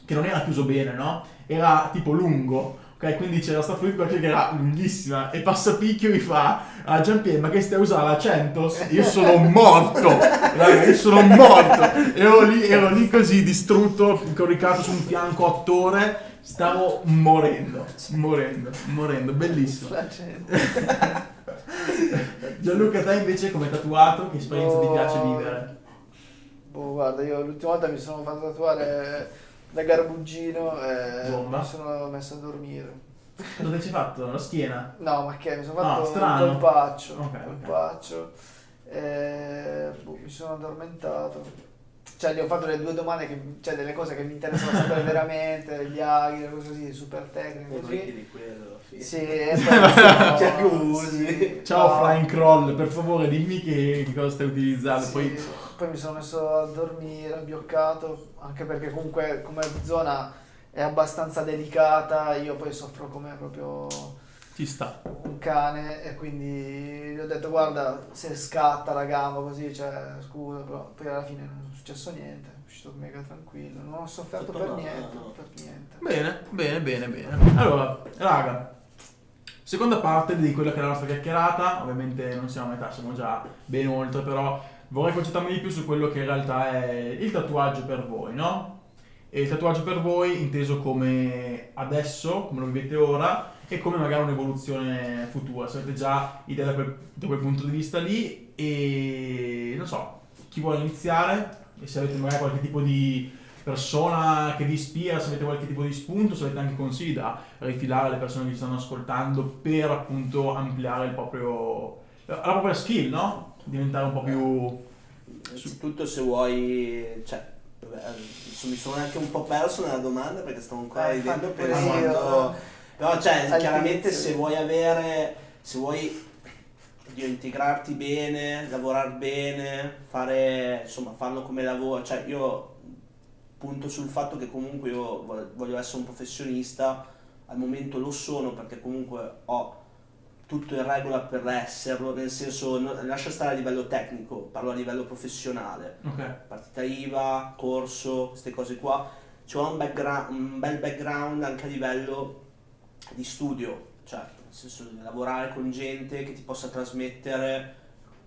che non era chiuso bene, no? Era tipo lungo. Ok, quindi c'era sta fluid perché era lunghissima e passa picchio e mi fa a Giampiero ma che stai usando la 100? Io sono morto, raga, io sono morto. Ero lì, ero lì così distrutto, coricato su un fianco 8 ore, stavo morendo, morendo, morendo, bellissimo. Gianluca, te invece come tatuato, che esperienza ti Oh. piace vivere? Boh, guarda, io l'ultima volta mi sono fatto tatuare da garbugino e Bomba. mi sono messo a dormire. Cosa ti hai fatto? La schiena? No, ma che mi sono No, fatto strano. un colpaccio. Ok, un colpaccio. E boh, mi sono addormentato. Cioè, gli ho fatto le due domande, che, cioè delle cose che mi interessano sapere veramente, gli aghi, le cose così, super tecniche, così. di quello. Sì, e poi mi sono- Jacuzzi. sì, Ciao no. Flying Crawl, per favore anche perché comunque come zona è abbastanza delicata, io poi soffro come proprio ci sta. un cane e quindi gli ho detto guarda se scatta la gamba così, cioè scusa, però poi alla fine non è successo niente, è uscito mega tranquillo, non ho sofferto per niente, no. per niente. Bene, bene, bene, bene. Allora, raga, seconda parte di quella che è la nostra chiacchierata. Ovviamente non siamo a metà, siamo già ben oltre, però vorrei concentrarmi di più su quello che in realtà è il tatuaggio per voi, no? E il tatuaggio per voi inteso come adesso, come lo vivete ora, e come magari un'evoluzione futura. Se avete già idea da quel, da quel punto di vista lì e non so, chi vuole iniziare e se avete magari qualche tipo di persona che vi ispira, se avete qualche tipo di spunto, se avete anche consigli da rifilare alle persone che ci stanno ascoltando per appunto ampliare proprio, la propria skill, no? Diventare un po' più... innanzitutto se vuoi, cioè, mi sono anche un po' perso nella domanda perché stavo ancora Eh, ridendo per quando... Però cioè, chiaramente se vuoi avere, se vuoi oddio, integrarti bene, lavorare bene, fare, insomma, farlo come lavoro, cioè io punto sul fatto che comunque io vo- voglio essere un professionista, al momento lo sono perché comunque ho tutto in regola per esserlo, nel senso, lascia stare a livello tecnico, parlo a livello professionale. Ok. partita IVA, corso, queste cose qua, c'è un, un bel background anche a livello di studio, cioè nel senso di lavorare con gente che ti possa trasmettere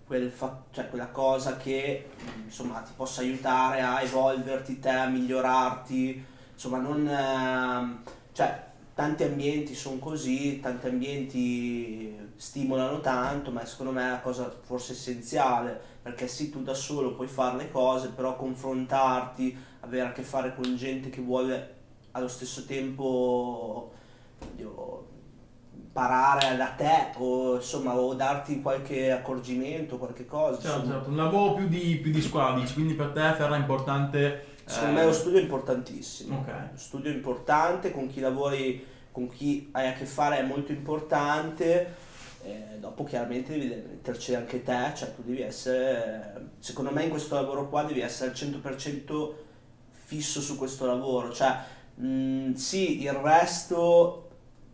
quel fa- cioè, quella cosa che insomma ti possa aiutare a evolverti te, a migliorarti, insomma non... ehm, cioè tanti ambienti sono così, tanti ambienti stimolano tanto, ma secondo me è la cosa forse essenziale, perché sì, tu da solo puoi fare le cose, però confrontarti, avere a che fare con gente che vuole allo stesso tempo oddio, imparare da te o insomma o darti qualche accorgimento, qualche cosa. Certo, certo, un lavoro più di, più di squadra, quindi per te Ferra è importante... Secondo eh, me lo studio è importantissimo. Ok. Lo studio è importante, con chi lavori, con chi hai a che fare è molto importante. Eh, dopo chiaramente devi metterci anche te, cioè tu devi essere, secondo me in questo lavoro qua devi essere al 100% fisso su questo lavoro, cioè mh, sì, il resto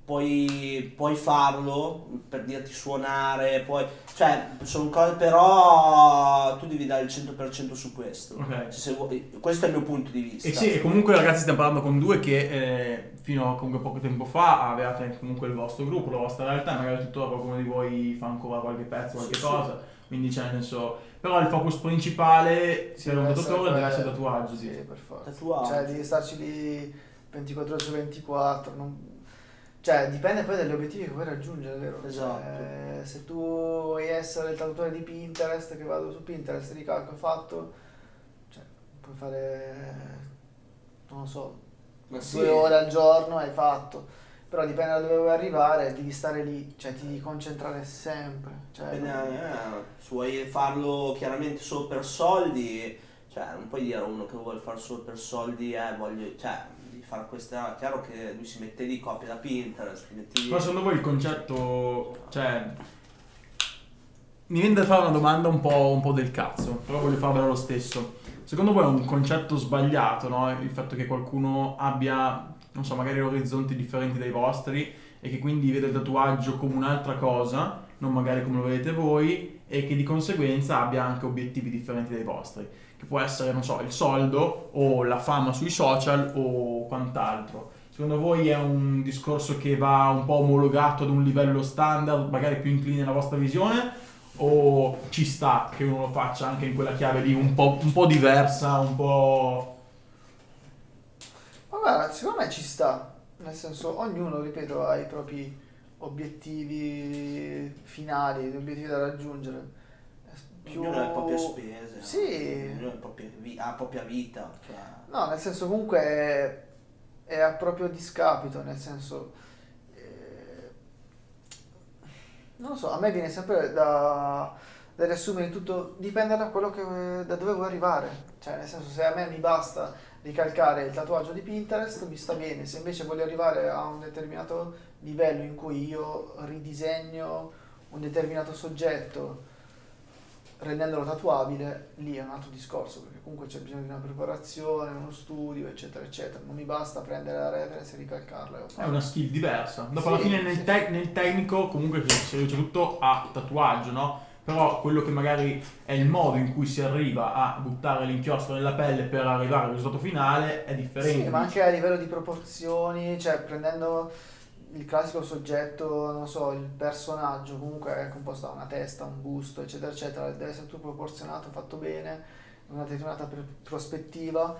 puoi, puoi farlo per dirti suonare, poi, cioè sono cose, però tu devi dare il 100% su questo. Ok. Se vuoi- questo è il mio punto di vista. E sì, e comunque ragazzi stiamo parlando con due che eh, fino a comunque poco tempo fa avevate comunque il vostro gruppo, la vostra realtà, magari tuttora qualcuno di voi fa ancora qualche pezzo, qualche Sì, cosa, quindi c'è nel senso... Però il focus principale, sia un deve essere tatuatore, deve essere tatuaggio, Sì, sì. per forza. Tatuaggio. Cioè, devi starci lì 24 ore su 24. non- Cioè, dipende poi dagli obiettivi che vuoi raggiungere, vero? Esatto. Cioè, se tu vuoi essere il tatuatore di Pinterest, che vado su Pinterest, ricalco fatto, cioè, puoi fare, non lo so, Ma sì. due ore al giorno hai fatto. Però dipende da dove vuoi arrivare, devi stare lì, cioè ti devi concentrare sempre. Cioè, Dipende, eh, se vuoi farlo chiaramente solo per soldi, cioè non puoi dire a uno che vuole fare solo per soldi, eh, voglio, cioè, fare questa, chiaro che lui si mette lì, copia da Pinterest, lì. Ma secondo voi il concetto, cioè... Mi viene da fare una domanda un po', un po' del cazzo, però voglio farvela lo stesso. Secondo voi è un concetto sbagliato, no? Il fatto che qualcuno abbia, non so, magari orizzonti differenti dai vostri e che quindi vede il tatuaggio come un'altra cosa, non magari come lo vedete voi, e che di conseguenza abbia anche obiettivi differenti dai vostri. Che può essere, non so, il soldo o la fama sui social o quant'altro. Secondo voi è un discorso che va un po' omologato ad un livello standard, magari più incline alla vostra visione? O ci sta che uno lo faccia anche in quella chiave lì un po', un po' diversa, un po'... Ma guarda, secondo me ci sta, nel senso ognuno, ripeto, ha i propri obiettivi finali, obiettivi da raggiungere. Più... Ognuno ha le proprie spese, Sì. ognuno ha, le proprie vi- ha la propria vita. Cioè. No, nel senso comunque è, è a proprio discapito, nel senso... eh, non lo so, a me viene sempre da, da riassumere tutto, dipende da quello che, da dove vuoi arrivare. Cioè, nel senso, se a me mi basta ricalcare il tatuaggio di Pinterest, mi sta bene. Se invece voglio arrivare a un determinato livello in cui io ridisegno un determinato soggetto rendendolo tatuabile, lì è un altro discorso, perché comunque c'è bisogno di una preparazione, uno studio, eccetera, eccetera. Non mi basta prendere la reference e ricalcarla. e È una skill diversa. Dopo alla Sì, fine nel, te- nel tecnico comunque si riduce tutto a tatuaggio, no? Però quello che magari è il modo in cui si arriva a buttare l'inchiostro nella pelle per arrivare al risultato finale è differente. Sì, ma anche a livello di proporzioni, cioè prendendo il classico soggetto, non so, il personaggio comunque è composto da una testa, un busto, eccetera, eccetera, deve essere tutto proporzionato, fatto bene, una determinata pr- prospettiva.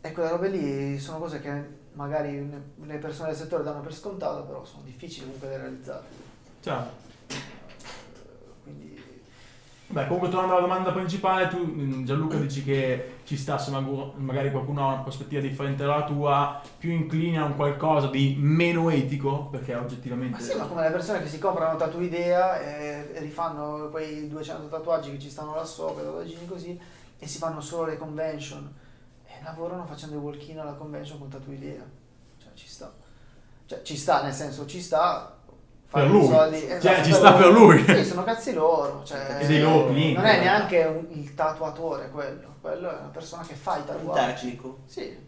E quelle robe lì sono cose che magari le persone del settore danno per scontato, però sono difficili comunque da realizzare. Certo. Beh, comunque tornando alla domanda principale, tu mm, Gianluca dici che ci sta se magari qualcuno ha una prospettiva differente dalla tua, più incline a un qualcosa di meno etico, perché oggettivamente... Ma sì, ma come le persone che si comprano tatu idea e, rifanno quei 200 tatuaggi che ci stanno là sopra, tatuaggini così, e si fanno solo le convention. E lavorano facendo i walk-in alla convention con tatu idea. Cioè, ci sta. Cioè, ci sta, nel senso, ci sta. Per lui. soldi- Cioè, esatto, ci sta per lui. Sì, sono cazzi loro. Cioè, E dei loro clienti, Non è neanche un- il tatuatore quello. Quello è una persona che fa i Un tatuaggi. tecnico. Sì,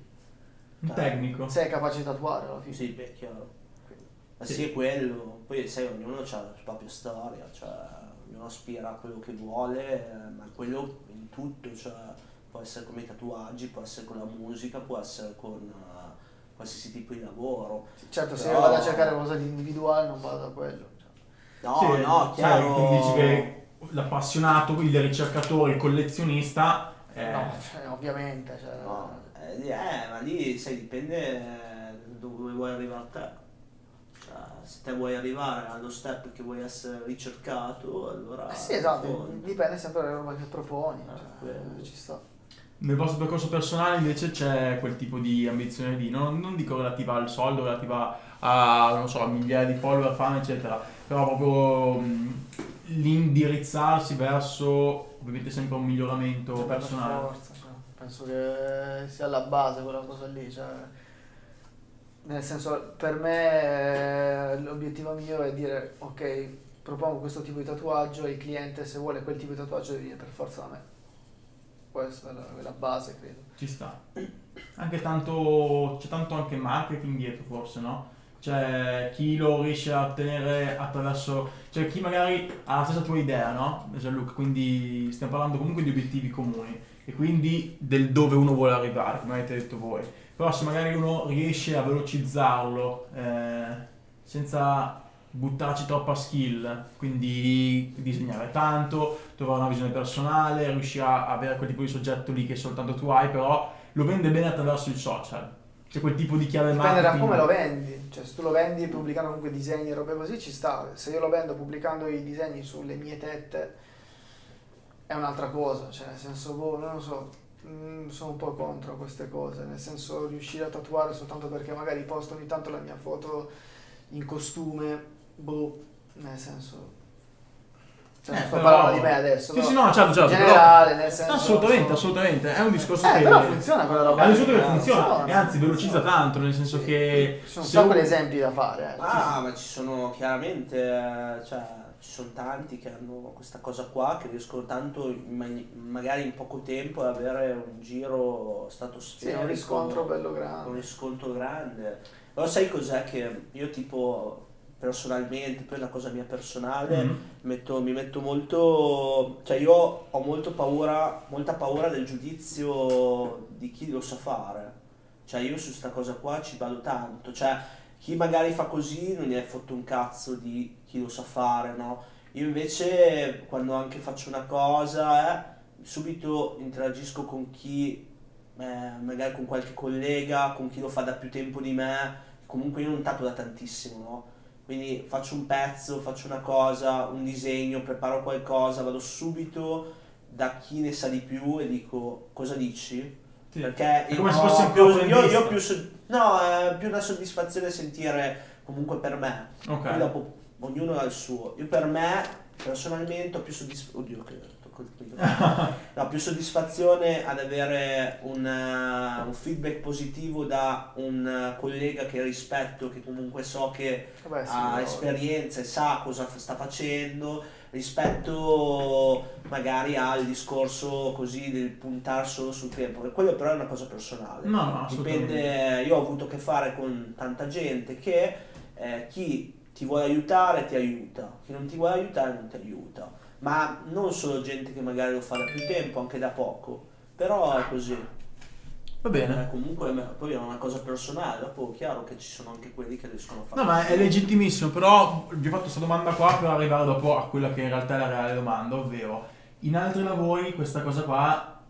Un tecnico. se è capace di tatuare alla fine. Sì, beh, chiaro. Ma Sì. sì, è quello. Poi sai, ognuno ha la propria storia, cioè ognuno aspira a quello che vuole, ma quello in tutto, cioè può essere come i tatuaggi, può essere con la musica, può essere con eh, qualsiasi tipo di lavoro. Certo, se Però- io vado a cercare qualcosa di individuale non vado da quello. cioè. No, Sì, no, sai, chiaro. quindi dici che l'appassionato, il ricercatore, il collezionista... eh, No, cioè, ovviamente. Cioè, No, eh, eh, ma lì sai, dipende eh, dove vuoi arrivare te. Cioè, se te vuoi arrivare allo step che vuoi essere ricercato, allora... Eh sì, esatto, dipende sempre dalla roba che proponi. Cioè, quello. ci sta. Nel vostro percorso personale invece c'è quel tipo di ambizione lì, non, non dico relativa al soldo, relativa a, non so, a migliaia di follower, fan, eccetera, però proprio mh, l'indirizzarsi verso ovviamente sempre un miglioramento Cioè, per personale. forza, cioè, penso che sia alla base quella cosa lì. Cioè, nel senso, per me eh, l'obiettivo mio è dire, ok, propongo questo tipo di tatuaggio e il cliente se vuole quel tipo di tatuaggio deve venire per forza da me. Questa è la, è la base, credo. Ci sta. Anche tanto, c'è tanto anche marketing dietro forse, no? Cioè chi lo riesce a ottenere attraverso, cioè chi magari ha la stessa tua idea, no? Gianluca, quindi stiamo parlando comunque di obiettivi comuni e quindi del dove uno vuole arrivare, come avete detto voi. Però se magari uno riesce a velocizzarlo eh, senza buttarci troppa skill, quindi disegnare tanto, trovare una visione personale, riuscirà a avere quel tipo di soggetto lì che soltanto tu hai, però lo vende bene attraverso il social. C'è quel tipo di chiave Dipende da marketing. come lo vendi, cioè se tu lo vendi pubblicando comunque disegni e robe così ci sta, se io lo vendo pubblicando i disegni sulle mie tette è un'altra cosa, cioè nel senso, boh, non lo so, mm, sono un po' contro queste cose, nel senso riuscire a tatuare soltanto perché magari posto ogni tanto la mia foto in costume, boh, nel senso... Cioè, non Eh, sto però- parlando di me adesso, Sì, però sì, no, certo, certo. in però- generale, nel senso... Assolutamente, sono- assolutamente. È un discorso Eh, che... però funziona quella roba. È un discorso che eh, funziona, e anzi velocizza tanto, nel senso Sì. che... Ci sono un se sacco un- di esempi da fare. eh. Ah, ma ci sono chiaramente, eh, cioè, ci sono tanti che hanno questa cosa qua, che riescono tanto, magari in poco tempo, ad avere un giro Sì, stratosferico. un riscontro bello un grande. riscontro grande. Però sai cos'è che io tipo personalmente, poi è una cosa mia personale, Mhm. metto- mi metto molto, cioè io ho molto paura, molta paura del giudizio di chi lo sa fare. Cioè io su sta cosa qua ci vado tanto, cioè chi magari fa così non gli è fatto un cazzo di chi lo sa fare, no? Io invece quando anche faccio una cosa, eh, subito interagisco con chi, eh, magari con qualche collega, con chi lo fa da più tempo di me, comunque io non tatuo da tantissimo, no? Quindi faccio un pezzo, faccio una cosa, un disegno, preparo qualcosa, vado subito da chi ne sa di più e dico cosa dici? Sì. Perché È come io se fosse ho più, io, io più no, è più una soddisfazione sentire comunque per me. Poi Ok. dopo ognuno ha il suo. Io per me personalmente ho più soddisfazione. Oddio, che tocco microfono. No, più soddisfazione ad avere un, eh, un feedback positivo da un eh, collega che rispetto, che comunque so che Vabbè, sì, ha però- esperienza e sa cosa f- sta facendo rispetto magari al discorso così del puntare solo sul tempo, che quello però è una cosa personale. No, no. Dipende, io ho avuto a che fare con tanta gente che eh, chi ti vuole aiutare ti aiuta, chi non ti vuole aiutare non ti aiuta, ma non solo gente che magari lo fa da più tempo, anche da poco, però è così. Va Eh, bene. comunque eh, poi è una cosa personale, dopo è chiaro che ci sono anche quelli che riescono a fare. No, ma è legittimissimo, però vi ho fatto questa domanda qua per arrivare dopo a quella che in realtà è la reale domanda, ovvero in altri lavori questa cosa qua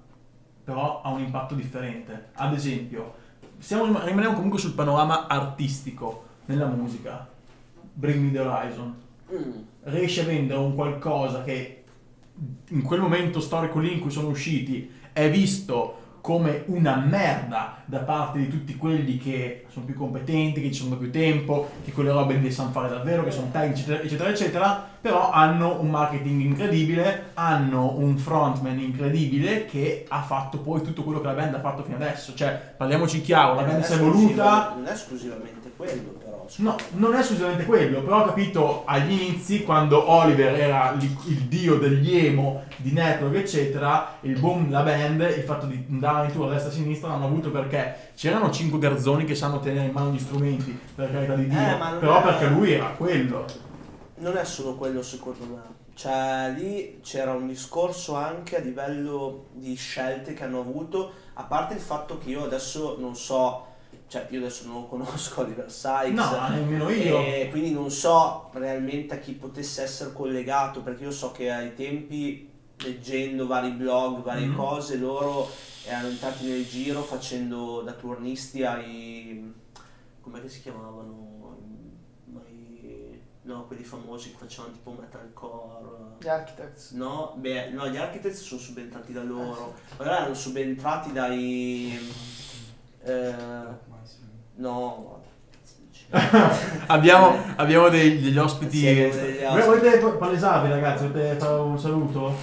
però ha un impatto differente. Ad esempio, siamo, rimaniamo comunque sul panorama artistico nella musica. Bring Me The Horizon. Mm. Riesce a vendere un qualcosa che in quel momento storico lì in cui sono usciti è visto come una merda da parte di tutti quelli che sono più competenti, che ci sono da più tempo, che quelle robe le sanno fare davvero, che sono tecnici, eccetera, eccetera, eccetera, però hanno un marketing incredibile, hanno un frontman incredibile che ha fatto poi tutto quello che la band ha fatto fino adesso. Cioè, parliamoci chiaro, la Non band si è evoluta, Non è esclusivamente quello, però. No, non è esclusivamente quello, però ho capito agli inizi, quando Oliver era lì- il dio degli emo, di network, eccetera, il boom della band, il fatto di andare in tour a destra e a sinistra l'hanno avuto perché c'erano cinque garzoni che sanno tenere in mano gli strumenti, per carità di Dio, Eh, ma non però è- perché lui era quello. Non è solo quello secondo me, cioè lì c'era un discorso anche a livello di scelte che hanno avuto, a parte il fatto che io adesso non so, cioè io adesso non lo conosco Oliver Sykes, No, nemmeno io. e quindi non so realmente a chi potesse essere collegato, perché io so che ai tempi leggendo vari blog, varie Mhm. cose, loro erano entrati nel giro facendo da turnisti ai... come si chiamavano? No, quelli famosi che facevano tipo metalcore. Gli Architects. No, beh, no, gli Architects sono subentrati da loro. Magari erano subentrati dai... eh, no, abbiamo, abbiamo dei- degli ospiti. Sì, abbiamo degli Voi ospiti. Volete palesarvi ragazzi? Volete fare un saluto?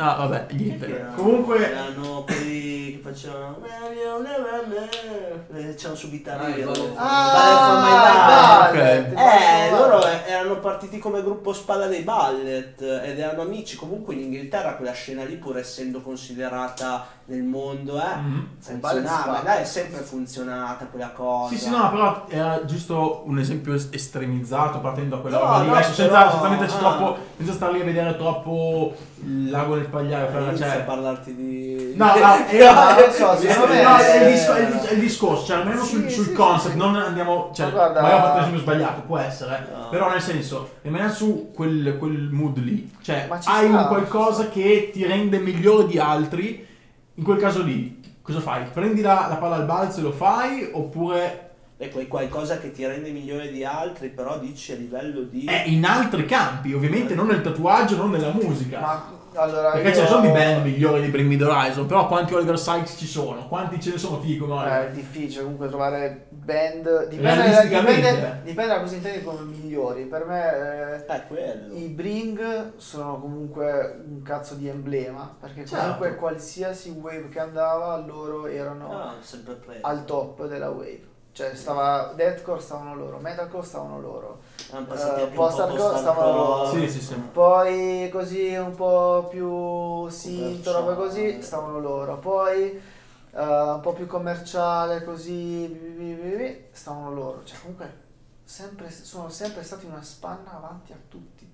No, vabbè, niente. Comunque, erano quelli che facevano eh, c'erano su chitarra Ah, Ah, Eh, Ballet. loro erano partiti come gruppo spalla dei ballet ed erano amici. Comunque in Inghilterra quella scena lì, pur essendo considerata nel mondo, eh, Mhm. funzionava. Dai, è sempre funzionata quella cosa. Sì, sì, no, però era giusto un esempio es- estremizzato partendo da quella No, roba lì. no, senza, però- senza metterci ah. troppo, senza star lì a vedere troppo il lago nel pagliaio. Eh, Cioè, Inizia a cioè, parlarti di... No, no, io- ma non so, secondo me- no, è, il eh, disco- è il dis- è il discorso, cioè almeno Sì, sul, sul sì, concept, sì. non andiamo, cioè, Ma guarda- magari ho fatto l'esempio sbagliato, può essere, No. però nel senso, rimaniamo su quel, quel mood lì, cioè hai sta, un qualcosa che ti rende migliore di altri, in quel caso lì, cosa fai? Prendi la, la palla al balzo e lo fai, oppure È quel qualcosa che ti rende migliore di altri, però dici a livello di... è in altri campi, ovviamente non nel tatuaggio, non nella musica. Ma allora Perché io- ce ne sono di band migliori di Bring Me The Horizon, però quanti Oliver Sykes ci sono? Quanti ce ne sono fighi come Eh, è difficile comunque trovare band. Dipende, dipende, dipende da cosa intendi come migliori. Per me eh, Eh, i Bring sono comunque un cazzo di emblema perché comunque Certo. qualsiasi wave che andava loro erano Ah, al top della wave cioè stava deathcore stavano loro metalcore stavano loro. Eh, post-hardcore stavano loro. Sì, sì, sì. poi così un po' più synth roba così stavano loro. Poi eh, un po' più commerciale così stavano loro. Cioè comunque sempre, sono sempre stati una spanna avanti a tutti.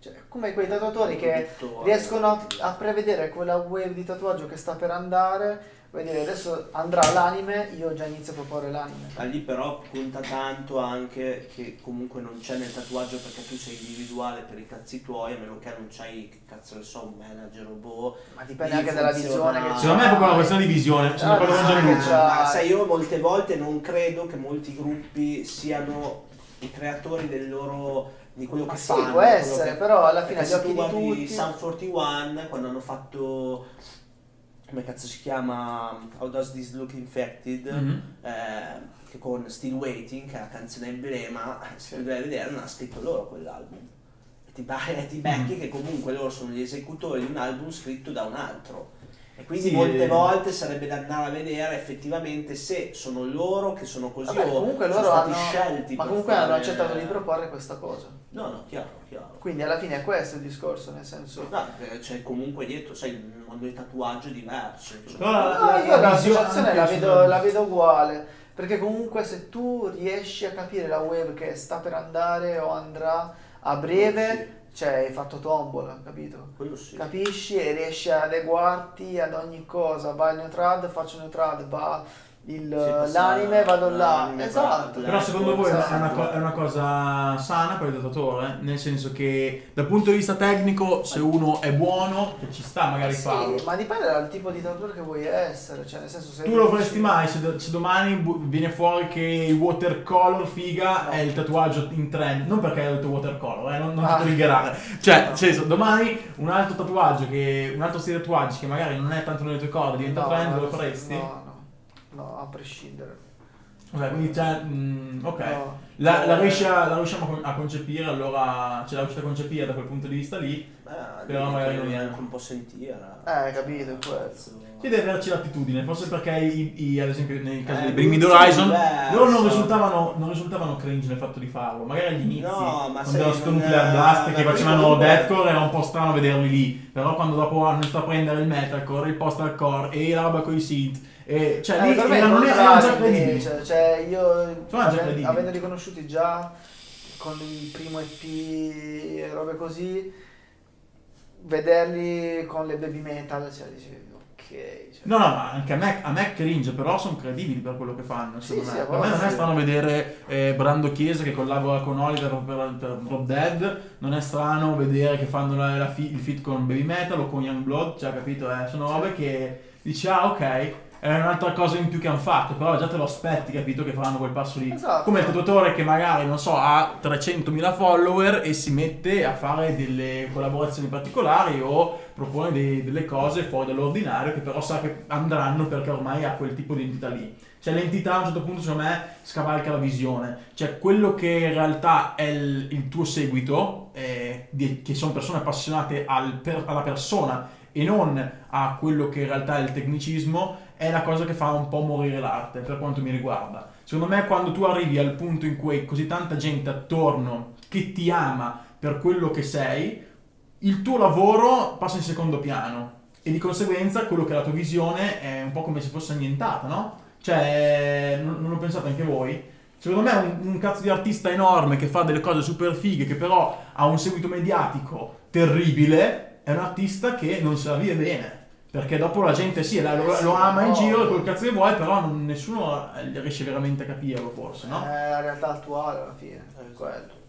Cioè come quei tatuatori che riescono a, a prevedere quella wave di tatuaggio che sta per andare vuol dire adesso andrà l'anime io già inizio a proporre l'anime Ma lì però conta tanto anche che comunque non c'è nel tatuaggio perché tu sei individuale per i cazzi tuoi, a meno che non c'hai, che cazzo ne so, un manager o boh. ma dipende anche dalla visione che c'è Secondo me è proprio una questione di visione, sono Ah, visione Gianluca. che c'ha. Ma sai, io molte volte non credo che molti gruppi siano i creatori del loro di quello Ma che sì, fanno. può essere, che- però alla fine se occhi di tutti- Sun 41 quando hanno fatto come cazzo si chiama How Does This Look Infected Mhm. eh, che con Still Waiting che è la canzone emblema se tu vai a vedere non ha scritto loro quell'album e ti, ba- e ti becchi Mm. che comunque loro sono gli esecutori di un album scritto da un altro e quindi Sì, molte eh. volte sarebbe da andare a vedere effettivamente se sono loro che sono così Vabbè, o comunque sono loro stati hanno, scelti ma comunque hanno fare- accettato di proporre questa cosa. no no chiaro chiaro Quindi alla fine è questo il discorso, nel senso. No, perché c'è comunque dietro, sai, mondo di tatuaggio è diverso. cioè. La- No, io la situazione la la vedo uguale. Perché comunque se tu riesci a capire la wave che sta per andare o andrà a breve, cioè hai fatto tombola, capito? Quello sì. Capisci e riesci ad adeguarti ad ogni cosa. Va il neotrad, faccio neotrad, va il- passa l'anime, vado là. l'anime, Esatto. Però secondo voi è una, Esatto. co- è una cosa sana per il tatuatore? Nel senso che dal punto di vista tecnico, se uno è buono, ci sta magari Sì, farlo. ma dipende dal tipo di tatuatore che vuoi essere, cioè nel senso se Tu lo faresti mai se, se domani bu- viene fuori che il watercolor figa No. è il tatuaggio in trend? Non perché hai detto watercolor, eh, non, non Ah. ti triggerare. Cioè, No. nel senso, domani un altro tatuaggio che. un altro stile di tatuaggi che magari non è tanto nelle tue corde, diventa No, trend, lo faresti? No, no, a prescindere. Ok, quindi c'è. mm, ok. No. La, la, riesci a- la riusciamo a con- a concepire, allora ce la riuscite a concepire da quel punto di vista lì. Beh, Però magari non anche un po' sentire. Eh, capito, è questo. Ci deve averci l'attitudine, forse perché i, i- ad esempio nel caso Eh, di Bring Me the Horizon loro non risultavano, non risultavano cringe nel fatto di farlo, magari agli inizi No, ma quando era non Nuclear Blast che facevano deathcore era un po' strano vederli lì, però quando dopo hanno iniziato a prendere il metalcore, il post-hardcore e la roba con i synth, e, cioè Eh, lì è il erano, già contrario, credibili. Cioè, cioè, io Sono già ave- credibili. avendoli conosciuti già con il primo EP e robe così, vederli con le baby metal, cioè dici cioè. No, no, ma anche a me, a me cringe, però sono credibili per quello che fanno. Sì, sì, me. a per me non è sì. strano vedere eh, Brando Chiesa che collabora con Oliver per, per Drop Dead. Non è strano vedere che fanno la- la fi- il fit con Baby Metal o con Youngblood. Cioè, capito? Eh, sono robe che dici, ah, ok. È un'altra cosa in più che hanno fatto, però già te lo aspetti, capito, che faranno quel passo lì. Esatto. Come il tatuatore che magari, non so, ha 300.000 follower e si mette a fare delle collaborazioni particolari o propone dei- delle cose fuori dall'ordinario che però sa che andranno perché ormai ha quel tipo di entità lì. Cioè l'entità a un certo punto secondo me scavalca la visione. Cioè quello che in realtà è il, il tuo seguito, eh, di- che sono persone appassionate al per- alla persona e non a quello che in realtà è il tecnicismo, è la cosa che fa un po' morire l'arte per quanto mi riguarda. Secondo me quando tu arrivi al punto in cui così tanta gente attorno che ti ama per quello che sei, il tuo lavoro passa in secondo piano e di conseguenza quello che è la tua visione è un po' come se fosse annientata, no? Cioè, non, non lo pensate anche voi? Secondo me un, un cazzo di artista enorme che fa delle cose super fighe, che però ha un seguito mediatico terribile, è un artista che non se la vive bene. Perché dopo la gente sì, la- lo, Eh lo ama in giro, quel cazzo che vuoi, però non- nessuno riesce veramente a capirlo forse, no? È la realtà attuale alla fine, è Esatto. quello.